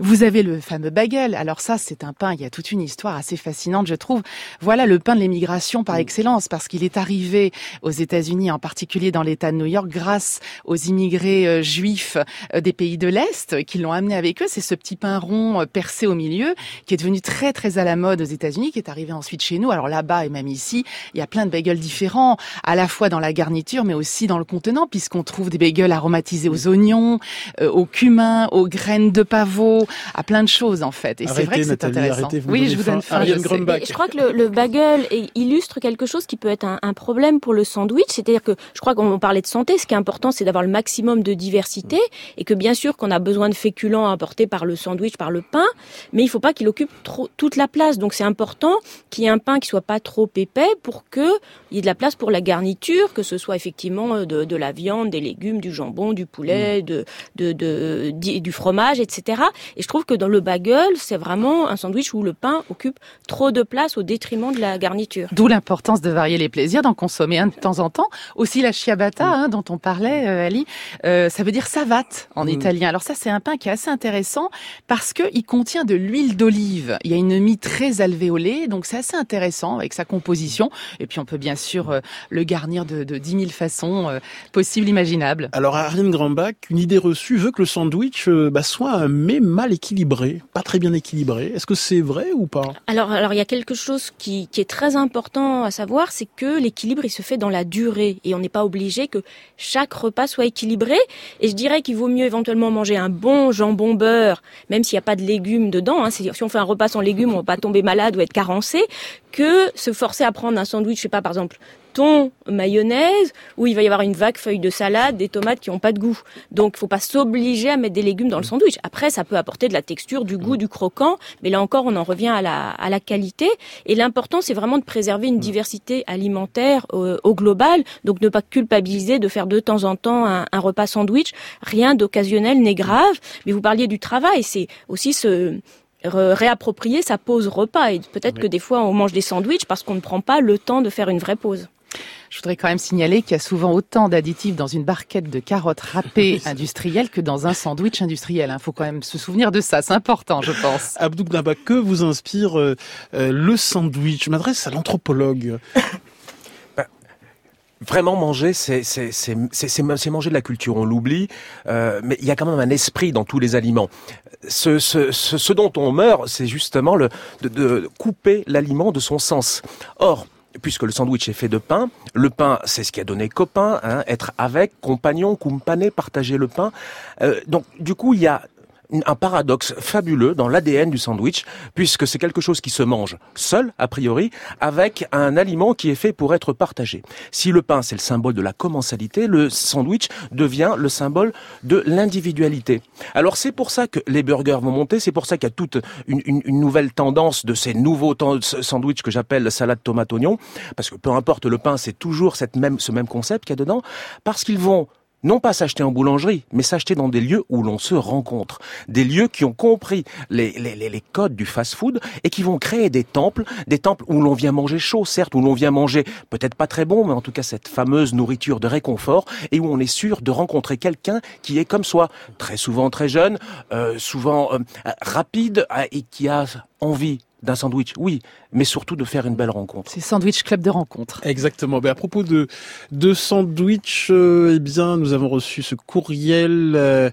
Vous avez le fameux bagel. Alors ça, c'est un pain, il y a toute une histoire assez fascinante, je trouve. Voilà le pain de l'émigration par mm. excellence, parce qu'il est arrivé aux États-Unis, en particulier dans l'État de New York, grâce aux immigrés euh, juifs euh, des pays de l'Est qui l'ont amené avec eux. C'est ce petit pain rond euh, percé au milieu qui est devenu très très à la mode aux États-Unis, qui est arrivé ensuite chez nous. Alors là-bas et même ici, il y a plein de bagels différents, à la fois dans la garniture, mais aussi dans le contenant, puisqu'on trouve des bagels aromatisés aux oignons, au cumin, aux graines de pavot, à plein de choses en fait. Et c'est vrai que c'est intéressant vous oui, je vous donne faim. Ariane je crois que le, le bagel illustre quelque chose qui peut être un, un problème pour le sandwich, c'est-à-dire que je crois qu'on parlait de santé, ce qui est important, c'est d'avoir le maximum de diversité, et que bien sûr qu'on a besoin de féculents apportés par le sandwich, par le pain, mais il faut pas qu'il occupe trop toute la place. Donc c'est important qu'il y ait un pain qui soit pas trop épais pour que il y ait de la place pour la garniture, que ce soit effectivement euh, de, de la viande, des légumes, du jambon, du poulet, de, de, de- di- du fromage, etc. Et je trouve que dans le bagel, c'est vraiment un sandwich où le pain occupe trop de place au détriment de la garniture. D'où l'importance de varier les plaisirs, d'en consommer un de temps en temps. Aussi la ciabatta hein, dont on parlait, euh, Ali, euh, ça veut dire savate en italien. Alors ça, c'est un pain qui est assez intéressant parce que il contient de l'huile d'olive. Il y a une mie très alvéolée, donc c'est assez intéressant avec sa composition. Et puis on peut bien sûr euh, le garnir de, de 10 000 façons euh, possibles, imaginables. Alors Ariane Grambach, une idée reçue veut que le sandwich euh, bah, soit un mets mal équilibré, pas très bien équilibré. Est-ce que c'est Alors, alors il y a quelque chose qui, qui est très important à savoir, c'est que l'équilibre il se fait dans la durée et on n'est pas obligé que chaque repas soit équilibré. Et je dirais qu'il vaut mieux éventuellement manger un bon jambon beurre, même s'il n'y a pas de légumes dedans. Hein, si on fait un repas sans légumes, on va pas tomber malade ou être carencé, que se forcer à prendre un sandwich, je sais pas, par exemple thon, mayonnaise, où il va y avoir une vague feuille de salade, des tomates qui n'ont pas de goût. Donc, faut pas s'obliger à mettre des légumes dans le sandwich. Après, ça peut apporter de la texture, du goût, du croquant, mais là encore, on en revient à la, à la qualité. Et l'important, c'est vraiment de préserver une diversité alimentaire euh, au global. Donc, ne pas culpabiliser de faire de temps en temps un, un repas sandwich. Rien d'occasionnel n'est grave. Mais vous parliez du travail, c'est aussi ce réapproprier sa pause repas. Et peut-être que des fois, on mange des sandwichs parce qu'on ne prend pas le temps de faire une vraie pause. Je voudrais quand même signaler qu'il y a souvent autant d'additifs dans une barquette de carottes râpées industrielles que dans un sandwich industriel. Il faut quand même se souvenir de ça, c'est important, je pense. Abdou Gnaba, que vous inspire euh, euh, le sandwich? Je m'adresse à l'anthropologue. Vraiment manger, c'est manger de la culture. On l'oublie, euh, mais il y a quand même un esprit dans tous les aliments. Ce ce ce, ce dont on meurt, c'est justement le de, de couper l'aliment de son sens. Or Puisque le sandwich est fait de pain, le pain, c'est ce qui a donné copain, hein, être avec, compagnon, kumpane, partager le pain. Euh, donc, du coup, il y a un paradoxe fabuleux dans l'ADN du sandwich, puisque c'est quelque chose qui se mange seul, a priori, avec un aliment qui est fait pour être partagé. Si le pain, c'est le symbole de la commensalité, le sandwich devient le symbole de l'individualité. Alors c'est pour ça que les burgers vont monter, c'est pour ça qu'il y a toute une, nouvelle tendance de ces nouveaux sandwichs que j'appelle salade tomate oignon, parce que peu importe le pain, c'est toujours cette même, ce même concept qu'il y a dedans, parce qu'ils vont non pas s'acheter en boulangerie, mais s'acheter dans des lieux où l'on se rencontre. Des lieux qui ont compris les, les, les, codes du fast-food et qui vont créer des temples, des temples où l'on vient manger chaud, certes, où l'on vient manger peut-être pas très bon, mais en tout cas cette fameuse nourriture de réconfort et où on est sûr de rencontrer quelqu'un qui est comme soi, très souvent très jeune, euh, souvent euh, rapide euh, et qui a envie d'un sandwich, oui, mais surtout de faire une belle rencontre. C'est Sandwich Club de rencontre. Exactement. Ben, à propos de, de sandwich, euh, eh bien, nous avons reçu ce courriel. euh,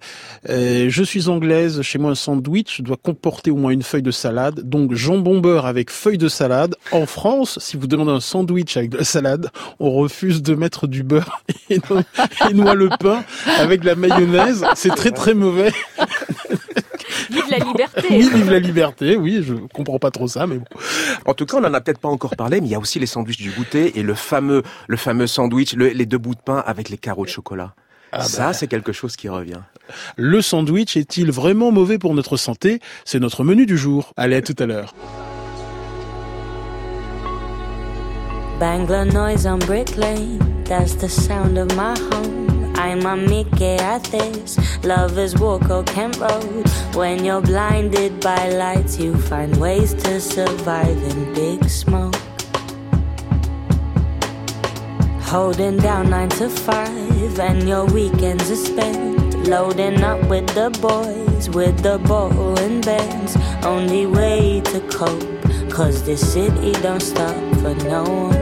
euh, je suis anglaise. Chez moi, un sandwich doit comporter au moins une feuille de salade. Donc, jambon beurre avec feuille de salade. En France, si vous demandez un sandwich avec de la salade, on refuse de mettre du beurre et, no- et noie le pain avec de la mayonnaise. C'est très très mauvais. Vive la liberté Oui, vive la liberté. Oui, je comprends pas trop ça, mais bon. En tout cas, on en a peut-être pas encore parlé, mais il y a aussi les sandwichs du goûter et le fameux, le fameux sandwich, le- les deux bouts de pain avec les carreaux de chocolat. ça, bah. c'est quelque chose qui revient. Le sandwich est-il vraiment mauvais pour notre santé? C'est notre menu du jour. Allez, à tout à l'heure. Bangla noise on Brick Lane, that's the sound of my home. I'm a Mickey at this. Lovers walk or Kent Road. When you're blinded by lights, you find ways to survive in big smoke. Holding down nine to five, and your weekends are spent loading up with the boys, with the ball and bands. Only way to cope, cause this city don't stop for no one.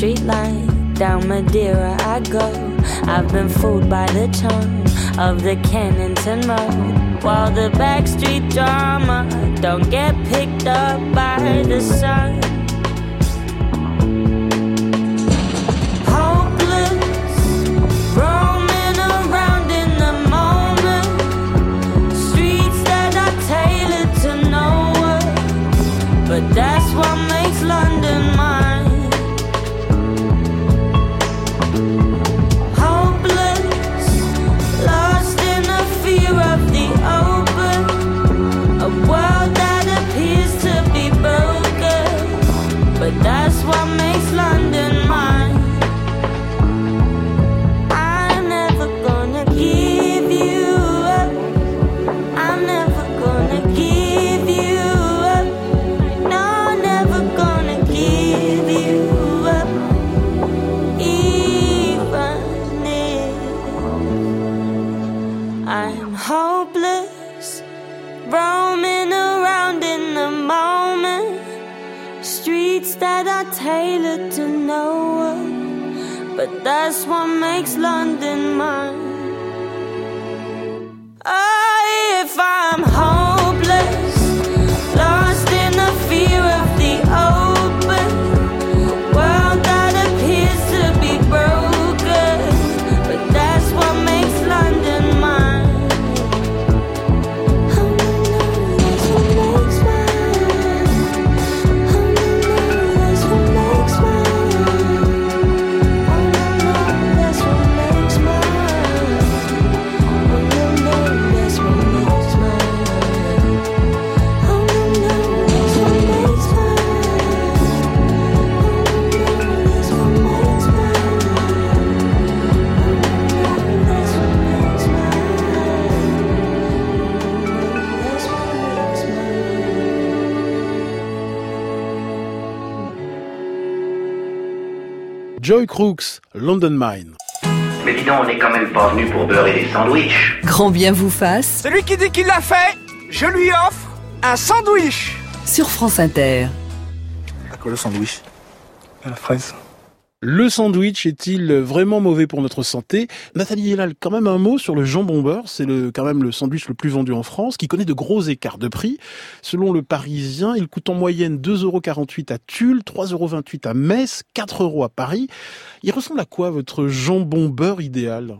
Street light down Madeira I go. I've been fooled by the charm of the Kennington Road. While the backstreet drama don't get picked up by the sun. Joy Crooks, London Mine. Mais dis donc, on n'est quand même pas venu pour beurrer des sandwichs. Grand bien vous fasse Celui qui dit qu'il l'a fait, je lui offre un sandwich. sur France Inter. À quoi le sandwich? À la fraise. Le sandwich est-il vraiment mauvais pour notre santé? Nathalie Hélal, quand même un mot sur le jambon beurre. C'est quand même le sandwich le plus vendu en France, qui connaît de gros écarts de prix. Selon le Parisien, il coûte en moyenne 2,48€ à Tulle, 3,28€ à Metz, 4 euros à Paris. Il ressemble à quoi votre jambon beurre idéal?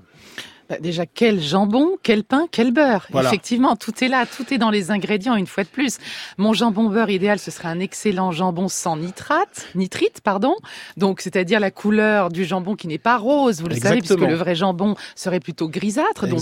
Bah, déjà, quel jambon, quel pain, quel beurre. Voilà. Effectivement, tout est là, tout est dans les ingrédients une fois de plus. Mon jambon beurre idéal, ce serait un excellent jambon sans nitrate, nitrite, pardon. Donc, c'est-à-dire la couleur du jambon qui n'est pas rose, vous le savez, Exactement. puisque le vrai jambon serait plutôt grisâtre. Donc,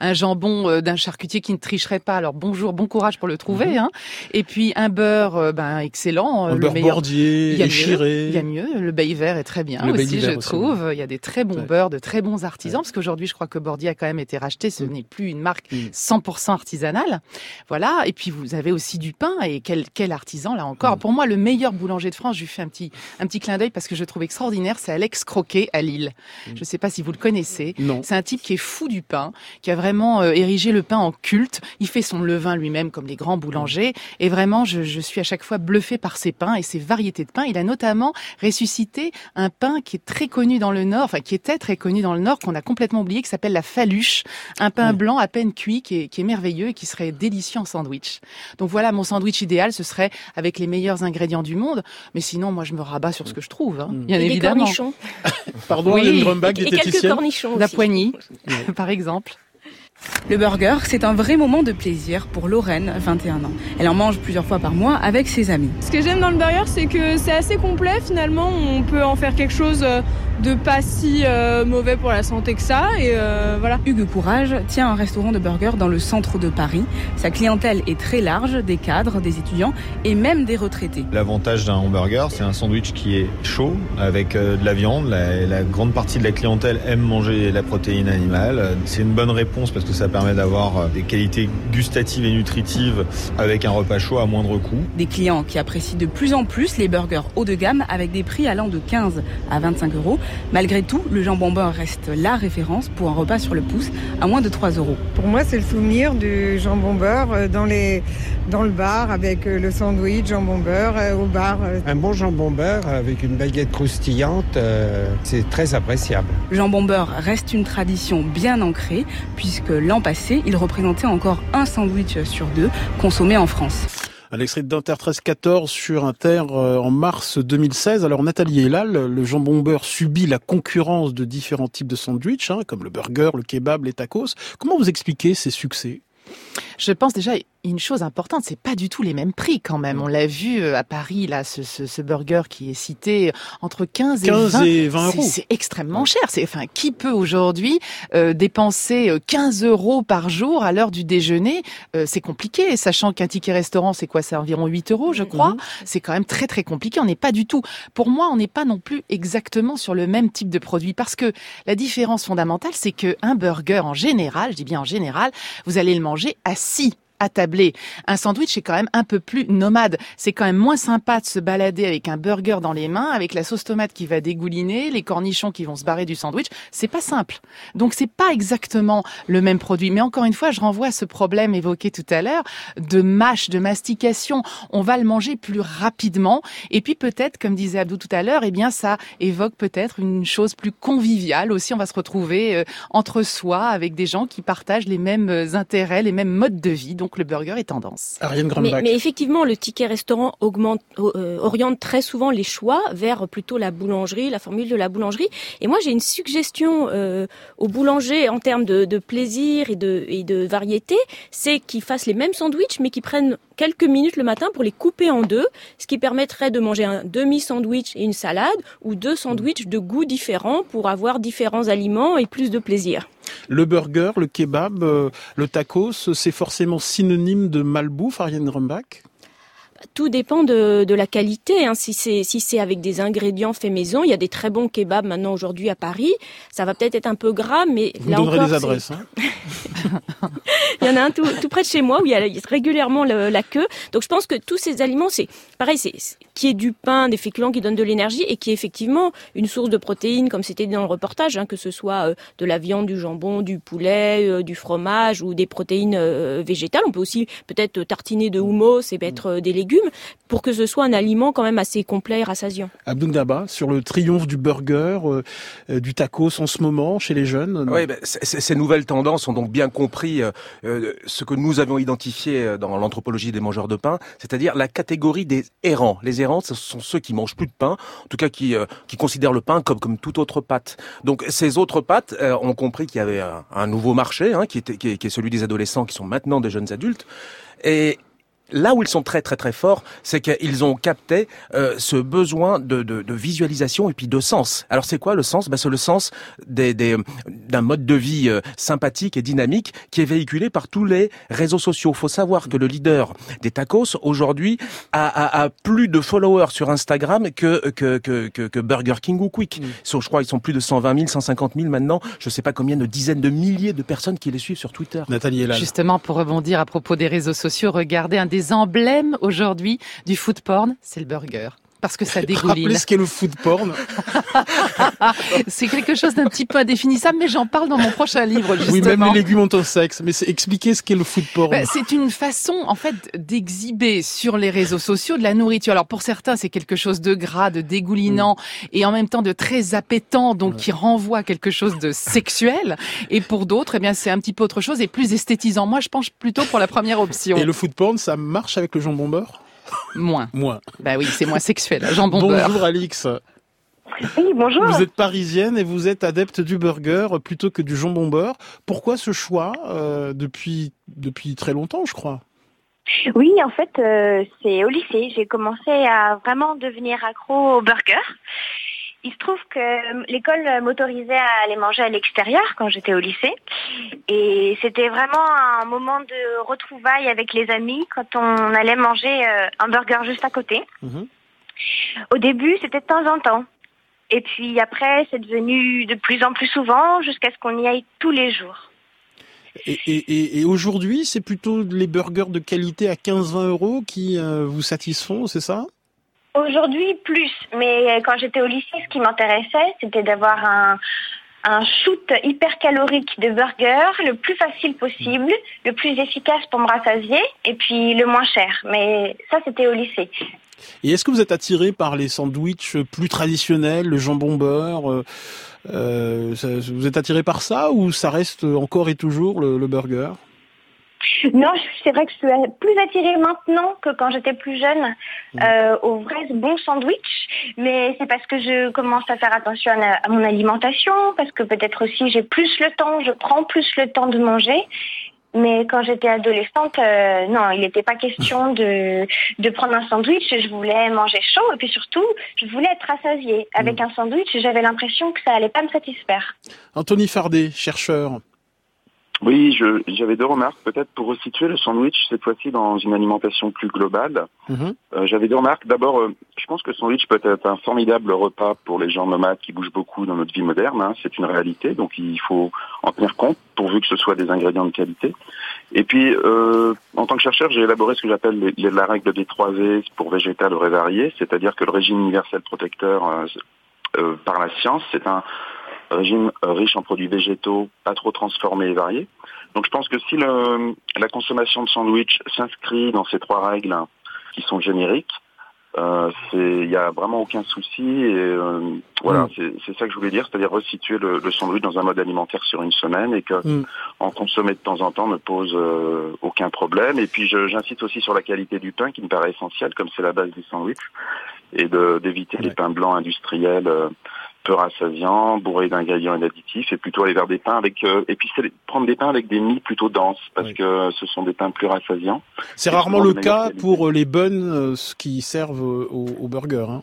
un, jambon euh, d'un charcutier qui ne tricherait pas. Alors, bonjour, bon courage pour le trouver. Mhm. hein. Et puis, un beurre, euh, ben, excellent. euh, Un le beurre meilleur- bordier, Il y a échiré. mieux, Il y a mieux. Le bay vert est très bien Le aussi, je aussi, trouve. Il y a des très bons Ouais. beurres, de très bons artisans, parce qu'aujourd'hui, je crois que A quand même été racheté. Ce n'est plus une marque 100% artisanale. Voilà. Et puis, vous avez aussi du pain. Et quel, quel artisan, là encore. Pour moi, le meilleur boulanger de France, je lui fais un petit, un petit clin d'œil parce que je le trouve extraordinaire. C'est Alex Croquet à Lille. Je ne sais pas si vous le connaissez. Non. C'est un type qui est fou du pain, qui a vraiment euh, érigé le pain en culte. Il fait son levain lui-même comme les grands boulangers. Et vraiment, je, je suis à chaque fois bluffé par ses pains et ses variétés de pain. Il a notamment ressuscité un pain qui est très connu dans le Nord, enfin qui était très connu dans le Nord, qu'on a complètement oublié, qui s'appelle la faluche. Un pain blanc à peine cuit, qui est, qui est merveilleux et qui serait délicieux en sandwich. Donc voilà, mon sandwich idéal, ce serait avec les meilleurs ingrédients du monde. Mais sinon, moi, je me rabats sur ce que je trouve, hein, bien Et des évidemment. cornichons. Pardon, Oui. Hélène Grumbach, Et- et quelques cornichons La aussi. poignée, par exemple. Le burger, c'est un vrai moment de plaisir pour Lorraine, 21 ans. Elle en mange plusieurs fois par mois avec ses amis. Ce que j'aime dans le burger, c'est que c'est assez complet finalement. On peut en faire quelque chose euh, de pas si euh, mauvais pour la santé que ça. Et euh, voilà. Hugues Courage tient un restaurant de burgers dans le centre de Paris. Sa clientèle est très large, des cadres, des étudiants et même des retraités. L'avantage d'un hamburger, c'est un sandwich qui est chaud avec de la viande. La, la grande partie de la clientèle aime manger la protéine animale. C'est une bonne réponse parce que ça permet d'avoir euh, des qualités gustatives et nutritives avec un repas chaud à moindre coût. Des clients qui apprécient de plus en plus les burgers haut de gamme avec des prix allant de 15 à 25 euros. Malgré tout, le jambon beurre reste la référence pour un repas sur le pouce à moins de 3 euros. Pour moi, c'est le souvenir du jambon beurre euh, dans, les, dans le bar avec euh, le sandwich jambon beurre euh, au bar. Un bon jambon beurre avec une baguette croustillante, c'est très appréciable. Le jambon beurre reste une tradition bien ancrée puisque l'an passé, il représentait encore un sandwich sur deux consommé en France. Un extrait d'Inter 13-14 sur Inter euh, en mars 2016. Alors Nathalie Elal, le jambon beurre subit la concurrence de différents types de sandwichs, hein, comme le burger, le kebab, les tacos. Comment vous expliquez ces succès? Je pense déjà une chose importante, c'est pas du tout les mêmes prix quand même. On l'a vu euh, à Paris là, ce, ce, ce, burger qui est cité entre 15 et 15 20, et 20 euros. C'est extrêmement cher. C'est enfin qui peut aujourd'hui euh, dépenser 15 euh, euros par jour à l'heure du déjeuner euh, C'est compliqué, sachant qu'un ticket restaurant c'est quoi? C'est environ 8 euros, je crois. Mm-hmm. C'est quand même très très compliqué. On n'est pas du tout. Pour moi, on n'est pas non plus exactement sur le même type de produit parce que la différence fondamentale, c'est que un burger en général, je dis bien en général, vous allez le manger assis attablé. Un sandwich est quand même un peu plus nomade. C'est quand même moins sympa de se balader avec un burger dans les mains, avec la sauce tomate qui va dégouliner, les cornichons qui vont se barrer du sandwich. C'est pas simple. Donc c'est pas exactement le même produit. Mais encore une fois, je renvoie à ce problème évoqué tout à l'heure de mâche, de mastication. On va le manger plus rapidement. Et puis peut-être, comme disait Abdou tout à l'heure, eh bien ça évoque peut-être une chose plus conviviale aussi. On va se retrouver euh, entre soi avec des gens qui partagent les mêmes euh, intérêts, les mêmes modes de vie. Le burger est tendance. mais, mais, effectivement, le ticket restaurant augmente, euh, oriente très souvent les choix vers plutôt la boulangerie, la formule de la boulangerie. Et moi, j'ai une suggestion euh, aux boulangers en termes de, de plaisir et de, et de variété, c'est qu'ils fassent les mêmes sandwichs, mais qu'ils prennent quelques minutes le matin pour les couper en deux, ce qui permettrait de manger un demi-sandwich et une salade, ou deux sandwichs de goûts différents pour avoir différents aliments et plus de plaisir. Le burger, le kebab, euh, le tacos, c'est forcément synonyme de malbouffe, Ariane Grumbach tout dépend de, de la qualité. Hein. Si c'est si c'est avec des ingrédients faits maison, il y a des très bons kebabs maintenant aujourd'hui à Paris. Ça va peut-être être un peu gras, mais Vous là donnerez encore, les adresses. Hein il y en a un tout, tout, près de chez moi où il y a régulièrement le, la queue. Donc je pense que tous ces aliments, c'est pareil, c'est qui est du pain, des féculents qui donnent de l'énergie et qui est effectivement une source de protéines, comme c'était dans le reportage, hein, que ce soit euh, de la viande, du jambon, du poulet, euh, du fromage ou des protéines euh, végétales. On peut aussi peut-être tartiner de hummus et mettre euh, des légumes pour que ce soit un aliment quand même assez complet et rassasiant. Abdoun Daba, sur le triomphe du burger, euh, du tacos en ce moment chez les jeunes. Oui, ben, ces nouvelles tendances ont donc bien compris euh, ce que nous avions identifié dans l'anthropologie des mangeurs de pain, c'est-à-dire la catégorie des errants. Les errants, ce sont ceux qui mangent plus de pain, en tout cas qui, euh, qui considèrent le pain comme, comme toute autre pâte. Donc ces autres pâtes euh, ont compris qu'il y avait un, un nouveau marché, hein, qui, était, qui, est, qui est celui des adolescents qui sont maintenant des jeunes adultes. Et là où ils sont très très très forts, c'est qu'ils ont capté euh, ce besoin de, de, de, visualisation et puis de sens. Alors c'est quoi le sens? Ben, C'est le sens d'un des, d'un mode de vie euh, sympathique et dynamique qui est véhiculé par tous les réseaux sociaux. Il faut savoir que le leader des tacos aujourd'hui a, a, a, plus de followers sur Instagram que, que, que, que, que Burger King ou Quick. Mm. Je crois ils sont plus de 120 000, 150 000 maintenant. Je ne sais pas combien de dizaines de milliers de personnes qui les suivent sur Twitter. Nathalie Elal. Justement, pour rebondir à propos des réseaux sociaux, regardez un des emblèmes aujourd'hui du food porn, c'est le burger parce que ça dégouline. Rappelez ce qu'est le food porn. c'est quelque chose d'un petit peu indéfinissable, mais j'en parle dans mon prochain livre, justement. Oui, même les légumes ont un sexe, mais expliquez ce qu'est le food porn. Ben, c'est une façon, en fait, d'exhiber sur les réseaux sociaux de la nourriture. Alors, pour certains, c'est quelque chose de gras, de dégoulinant, mmh. et en même temps de très appétant, donc ouais. qui renvoie à quelque chose de sexuel. Et pour d'autres, eh bien, c'est un petit peu autre chose et plus esthétisant. Moi, je penche plutôt pour la première option. Et le food porn, ça marche avec le jambon beurre? Moins. Moins. Bah oui, c'est moins sexuel. Jambon Bonjour beurre. Alix. Oui, bonjour. Vous êtes parisienne et vous êtes adepte du burger plutôt que du jambon beurre. Pourquoi ce choix euh, depuis depuis très longtemps, je crois? Oui, en fait, euh, c'est au lycée. J'ai commencé à vraiment devenir accro au burger. Il se trouve que l'école m'autorisait à aller manger à l'extérieur quand j'étais au lycée. Et c'était vraiment un moment de retrouvailles avec les amis quand on allait manger un burger juste à côté. Mmh. Au début, c'était de temps en temps. Et puis après, c'est devenu de plus en plus souvent jusqu'à ce qu'on y aille tous les jours. Et, et, et aujourd'hui, c'est plutôt les burgers de qualité à 15-20 euros qui euh, vous satisfont, c'est ça? Aujourd'hui, plus. Mais quand j'étais au lycée, ce qui m'intéressait, c'était d'avoir un, shoot hyper calorique de burger, le plus facile possible, le plus efficace pour me rassasier, et puis le moins cher. Mais ça, c'était au lycée. Et est-ce que vous êtes attiré par les sandwichs plus traditionnels, le jambon beurre euh, euh Vous êtes attiré par ça ou ça reste encore et toujours le burger? Non, c'est vrai que je suis plus attirée maintenant que quand j'étais plus jeune mmh. euh, aux vrais bons sandwichs, mais c'est parce que je commence à faire attention à, à mon alimentation, parce que peut-être aussi j'ai plus le temps, je prends plus le temps de manger. Mais quand j'étais adolescente, euh, non, il n'était pas question de, de prendre un sandwich. Je voulais manger chaud et puis surtout, je voulais être rassasiée. Avec mmh. un sandwich, j'avais l'impression que ça allait pas me satisfaire. Anthony Fardet, chercheur, oui, j'avais deux remarques. Peut-être pour resituer le sandwich, cette fois-ci dans une alimentation plus globale. Mm-hmm. euh, j'avais deux remarques. D'abord, euh, je pense que le sandwich peut être un formidable repas pour les gens nomades qui bougent beaucoup dans notre vie moderne. Hein. C'est une réalité, donc il faut en tenir compte pourvu que ce soit des ingrédients de qualité. Et puis, euh, en tant que chercheur, j'ai élaboré ce que j'appelle la règle des trois V pour végétal ou varié, c'est-à-dire que le régime universel protecteur euh, par la science, c'est un régime euh, riche en produits végétaux, pas trop transformés et variés. Donc je pense que si le, la consommation de sandwich s'inscrit dans ces trois règles qui sont génériques, euh, il n'y a vraiment aucun souci et euh, voilà, mm. c'est ça que je voulais dire, c'est-à-dire resituer le, le, sandwich dans un mode alimentaire sur une semaine et que mm. en consommer de temps en temps ne pose euh, aucun problème. Et puis j'insiste aussi sur la qualité du pain qui me paraît essentielle, comme c'est la base du sandwich, et d'éviter les pains blancs industriels euh, peu rassasiant, bourré d'ingrédients et d'additifs, et plutôt aller vers des pains avec euh, et puis prendre des pains avec des mie plutôt denses parce que ce sont des pains plus rassasiants. C'est rarement le cas pour les buns euh, qui servent au, au burger. Hein.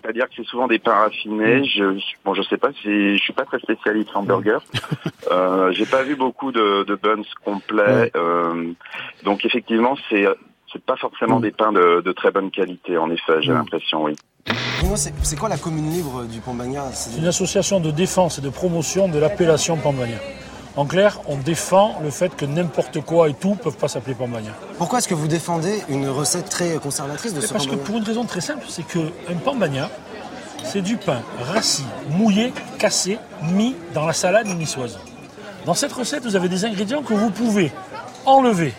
C'est-à-dire que c'est souvent des pains raffinés. Mm. Je, bon, je sais pas, je suis pas très spécialiste en burger. euh, J'ai pas vu beaucoup de, de buns complets. Euh, donc effectivement, c'est c'est pas forcément mm. des pains de, de, très bonne qualité. En effet, j'ai mm. l'impression, oui. C'est quoi la commune libre du Pambagna? C'est une association de défense et de promotion de l'appellation Pambagna. En clair, on défend le fait que n'importe quoi et tout ne peuvent pas s'appeler Pambagna. Pourquoi est-ce que vous défendez une recette très conservatrice de ce Parce que pour une raison très simple, c'est qu'un Pambagna, c'est du pain rassis, mouillé, cassé, mis dans la salade niçoise. Dans cette recette, vous avez des ingrédients que vous pouvez enlever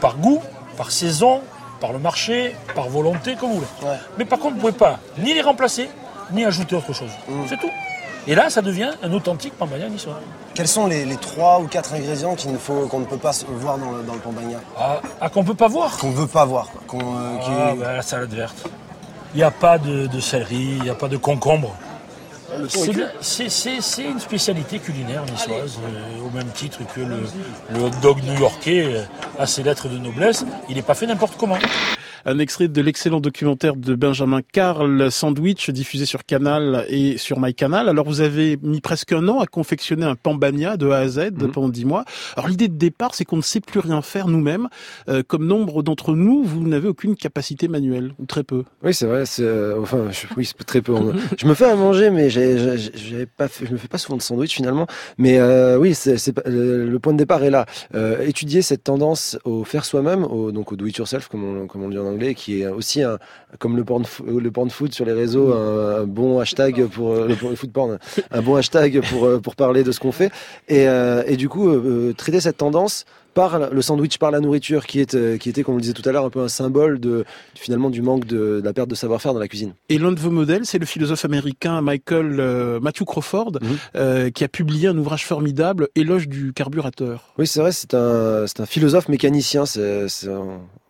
par goût, par saison, par le marché, par volonté, comme vous voulez. Mais par contre, vous ne pouvez pas ni les remplacer, ni ajouter autre chose. Mm. C'est tout. Et là, ça devient un authentique pambagna niçois. Quels sont les, trois ou quatre ingrédients qu'il faut, qu'on ne peut pas voir dans le, dans pambagna? Ah, ah, qu'on ne peut pas voir Qu'on ne veut pas voir. Euh, ah, ben, la salade verte. Il n'y a pas de, de céleri, il n'y a pas de concombre. C'est une spécialité culinaire niçoise, euh, au même titre que le, le hot dog new-yorkais euh, ses lettres de noblesse. Il n'est pas fait n'importe comment un extrait de l'excellent documentaire de Benjamin Carl, Sandwich, diffusé sur Canal et sur MyCanal. Alors vous avez mis presque un an à confectionner un Pambania de A à Z mhm. pendant dix mois. Alors l'idée de départ, c'est qu'on ne sait plus rien faire nous-mêmes. Euh, comme nombre d'entre nous, vous n'avez aucune capacité manuelle, ou très peu. Oui, c'est vrai. C'est, euh, enfin, je, oui, c'est très peu. je me fais à manger, mais j'ai, j'ai, pas fait, je me fais pas souvent de sandwich finalement. Mais euh, oui, c'est, c'est, le point de départ est là. étudier cette tendance au faire soi-même, au, donc au do it yourself, comme on, comme on dit en anglais qui est aussi un, comme le porn, le porn food sur les réseaux, un, bon hashtag pour le, food porn, un bon hashtag pour euh, pour parler de ce qu'on fait. Et, euh, et du coup, euh, traiter cette tendance par le sandwich, par la nourriture, qui, est, qui était, comme on le disait tout à l'heure, un peu un symbole de finalement du manque de, la perte de savoir-faire dans la cuisine. Et l'un de vos modèles, c'est le philosophe américain Michael Matthew Crawford, mhm. qui a publié un ouvrage formidable, Éloge du carburateur. Oui, c'est vrai, c'est un, c'est un philosophe mécanicien. C'est,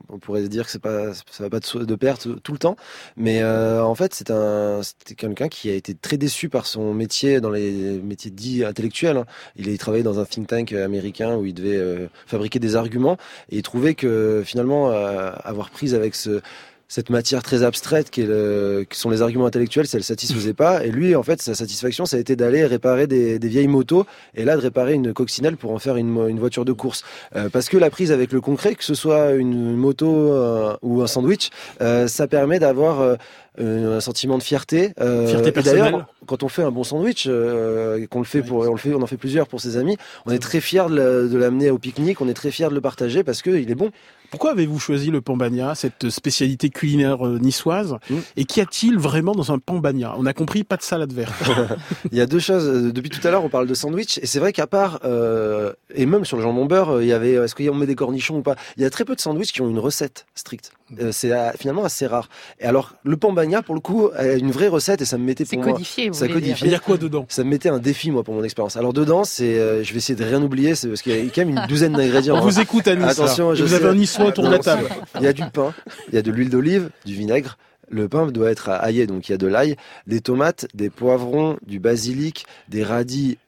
on pourrait dire que c'est pas ça va pas de, perte tout le temps mais euh, en fait c'est un c'était quelqu'un qui a été très déçu par son métier dans les métiers dits intellectuels hein. il a travaillé dans un think tank américain où il devait euh, fabriquer des arguments et il trouvait que finalement euh, avoir prise avec ce cette matière très abstraite qui, est le, qui sont les arguments intellectuels, ça le satisfaisait pas. Et lui, en fait, sa satisfaction, ça a été d'aller réparer des, des, vieilles motos et là de réparer une coccinelle pour en faire une, une voiture de course. Euh, parce que la prise avec le concret, que ce soit une moto euh, ou un sandwich, euh, ça permet d'avoir un sentiment de fierté. Euh, fierté personnelle. D'ailleurs, quand on fait un bon sandwich, euh, qu'on le fait pour, on le fait, on en fait plusieurs pour ses amis, on est très fier de l'amener au pique-nique, on est très fier de le partager parce que il est bon. Pourquoi avez-vous choisi le pambagna, cette spécialité culinaire euh, niçoise mm. Et qu'y a-t-il vraiment dans un pambagna On a compris, pas de salade verte. il y a deux choses. Euh, depuis tout à l'heure, on parle de sandwich, et c'est vrai qu'à part euh, et même sur le jambon beurre, il y avait est-ce qu'on met des cornichons ou pas? Il y a très peu de sandwichs qui ont une recette stricte. C'est finalement assez rare. Et alors, le pambagna, pour le coup, a une vraie recette et ça me mettait pour moi. Codifié, ça codifié. Il y a quoi dedans? Ça me mettait un défi moi pour mon expérience. Alors dedans, c'est, je vais essayer de rien oublier, c'est parce qu'il y a quand même une douzaine d'ingrédients. On vous écoute à Attention, je vous avez un niçois autour de la table. Il y a du pain, il y a de l'huile d'olive, du vinaigre. Le pain doit être aillé, donc il y a de l'ail, des tomates, des poivrons, du basilic, des radis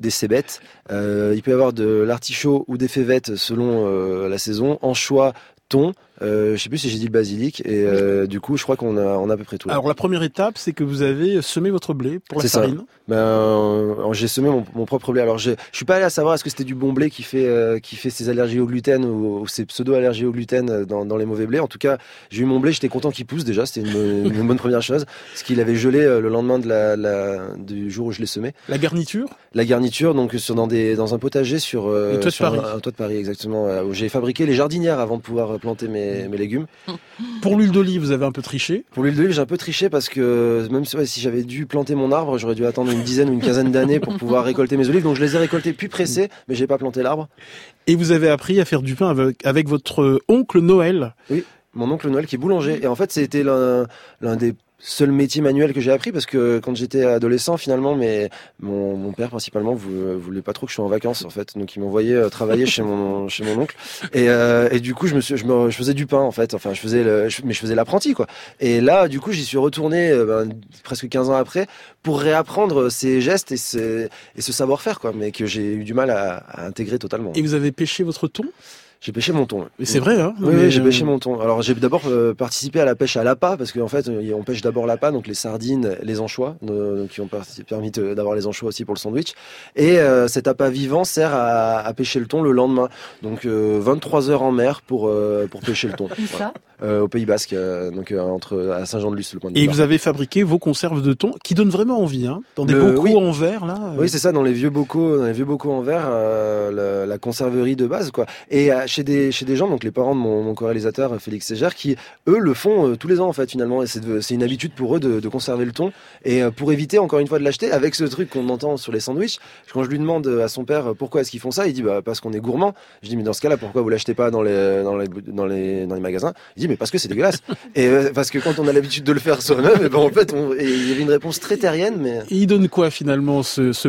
des cébettes. Euh, il peut y avoir de l'artichaut ou des févettes selon euh, la saison, anchois, thon, euh, je sais plus si j'ai dit le basilic et euh, du coup je crois qu'on a on a à peu près tout. Alors la première étape c'est que vous avez semé votre blé pour la farine. Ben euh, j'ai semé mon, mon, propre blé. Alors je je suis pas allé à savoir est-ce que c'était du bon blé qui fait euh, qui fait ses allergies au gluten ou, ou ses pseudo allergies au gluten dans, dans les mauvais blés. En tout cas j'ai eu mon blé, j'étais content qu'il pousse déjà, c'était une, une, bonne première chose parce qu'il avait gelé le lendemain de la, la, du jour où je l'ai semé. La garniture? La garniture donc sur dans des dans un potager sur, le toit de Paris. Un, toit de Paris exactement où j'ai fabriqué les jardinières avant de pouvoir planter mes, mes légumes. Pour l'huile d'olive, vous avez un peu triché Pour l'huile d'olive, j'ai un peu triché parce que même si, j'avais dû planter mon arbre, j'aurais dû attendre une dizaine ou une quinzaine d'années pour pouvoir récolter mes olives. Donc je les ai récoltées puis pressées, mais j'ai pas planté l'arbre. Et vous avez appris à faire du pain avec, avec votre oncle Noël Oui, mon oncle Noël qui est boulanger. Et en fait, c'était l'un des seul métier manuel que j'ai appris parce que quand j'étais adolescent finalement mais mon, mon père principalement voulait pas trop que je sois en vacances en fait. Donc il m'envoyait euh, travailler chez mon chez mon oncle. Et, euh, et du coup je me suis je, me, je faisais du pain en fait. Enfin je faisais le, mais je faisais l'apprenti quoi. Et là du coup j'y suis retourné euh, ben, presque 15 ans après pour réapprendre ces gestes et ce, et ce savoir-faire quoi mais que j'ai eu du mal à, à intégrer totalement. Et vous avez pêché votre ton? J'ai pêché mon thon. Mais c'est vrai, hein Oui, j'ai pêché mon thon. Alors j'ai d'abord euh, participé à la pêche à l'appât parce qu'en fait on pêche d'abord l'appât, donc les sardines, les anchois, qui ont permis d'avoir les anchois aussi pour le sandwich. Et euh, cet appât vivant sert à, à, pêcher le thon le lendemain. Donc 23 euh, heures en mer pour pour pêcher le thon. ça Au Pays Basque, donc entre à Saint-Jean-de-Luz le point de Et vous avez fabriqué vos conserves de thon qui donnent vraiment envie, hein Dans des bocaux en verre là. Oui, c'est ça, dans les vieux bocaux, dans les vieux bocaux en verre, la, la, conserverie de base quoi. Et chez des, chez des gens, donc les parents de mon, mon co-réalisateur Félix Ségère, qui eux le font euh, tous les ans en fait finalement. Et c'est une habitude pour eux de, de, conserver le thon. Et euh, pour éviter encore une fois de l'acheter, avec ce truc qu'on entend sur les sandwichs, quand je lui demande à son père pourquoi est-ce qu'ils font ça, il dit bah parce qu'on est gourmand. Je dis mais dans ce cas-là pourquoi vous l'achetez pas dans les, dans les dans les dans les magasins? Il dit mais parce que c'est dégueulasse. et euh, parce que quand on a l'habitude de le faire soi-même, et ben en fait il y avait une réponse très terrienne. Mais et il donne quoi finalement ce, ce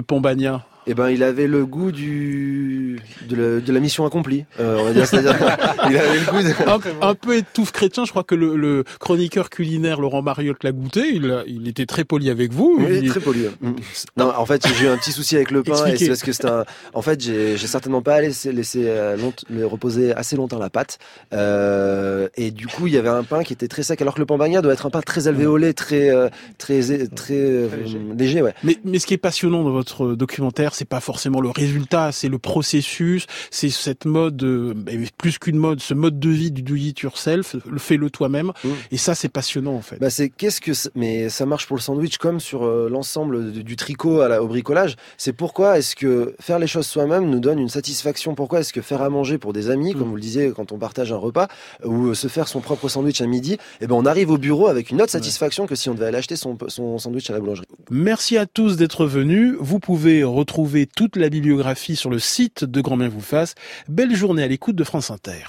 eh ben, il avait le goût du de la, de la mission accomplie. Euh, on va dire, c'est-à-dire, il avait le goût de... un, peu étouffe chrétien. Je crois que le, le chroniqueur culinaire Laurent Mariotte l'a goûté. Il, il était très poli avec vous. Oui, très poli. Mm. Non, en fait, j'ai eu un petit souci avec le pain et c'est parce que c'est un. En fait, j'ai, j'ai certainement pas laissé laisser euh, reposer assez longtemps la pâte. Euh, et du coup, il y avait un pain qui était très sec, alors que le pain bagna doit être un pain très alvéolé, très euh, très très, très léger. Ouais. Mais mais ce qui est passionnant dans votre documentaire c'est pas forcément le résultat, c'est le processus, c'est cette mode, euh, plus qu'une mode, ce mode de vie du do it yourself, le fais-le toi-même. Mmh. Et ça, c'est passionnant en fait. Bah c'est qu'est-ce que, mais ça marche pour le sandwich comme sur euh, l'ensemble du tricot à la, au bricolage. C'est pourquoi est-ce que faire les choses soi-même nous donne une satisfaction? Pourquoi est-ce que faire à manger pour des amis, mmh. comme vous le disiez quand on partage un repas, ou euh, se faire son propre sandwich à midi, eh ben on arrive au bureau avec une autre satisfaction que si on devait aller acheter son, son sandwich à la boulangerie. Merci à tous d'être venus. Vous pouvez toute la bibliographie sur le site de Grand Bien vous fasse. Belle journée à l'écoute de France Inter.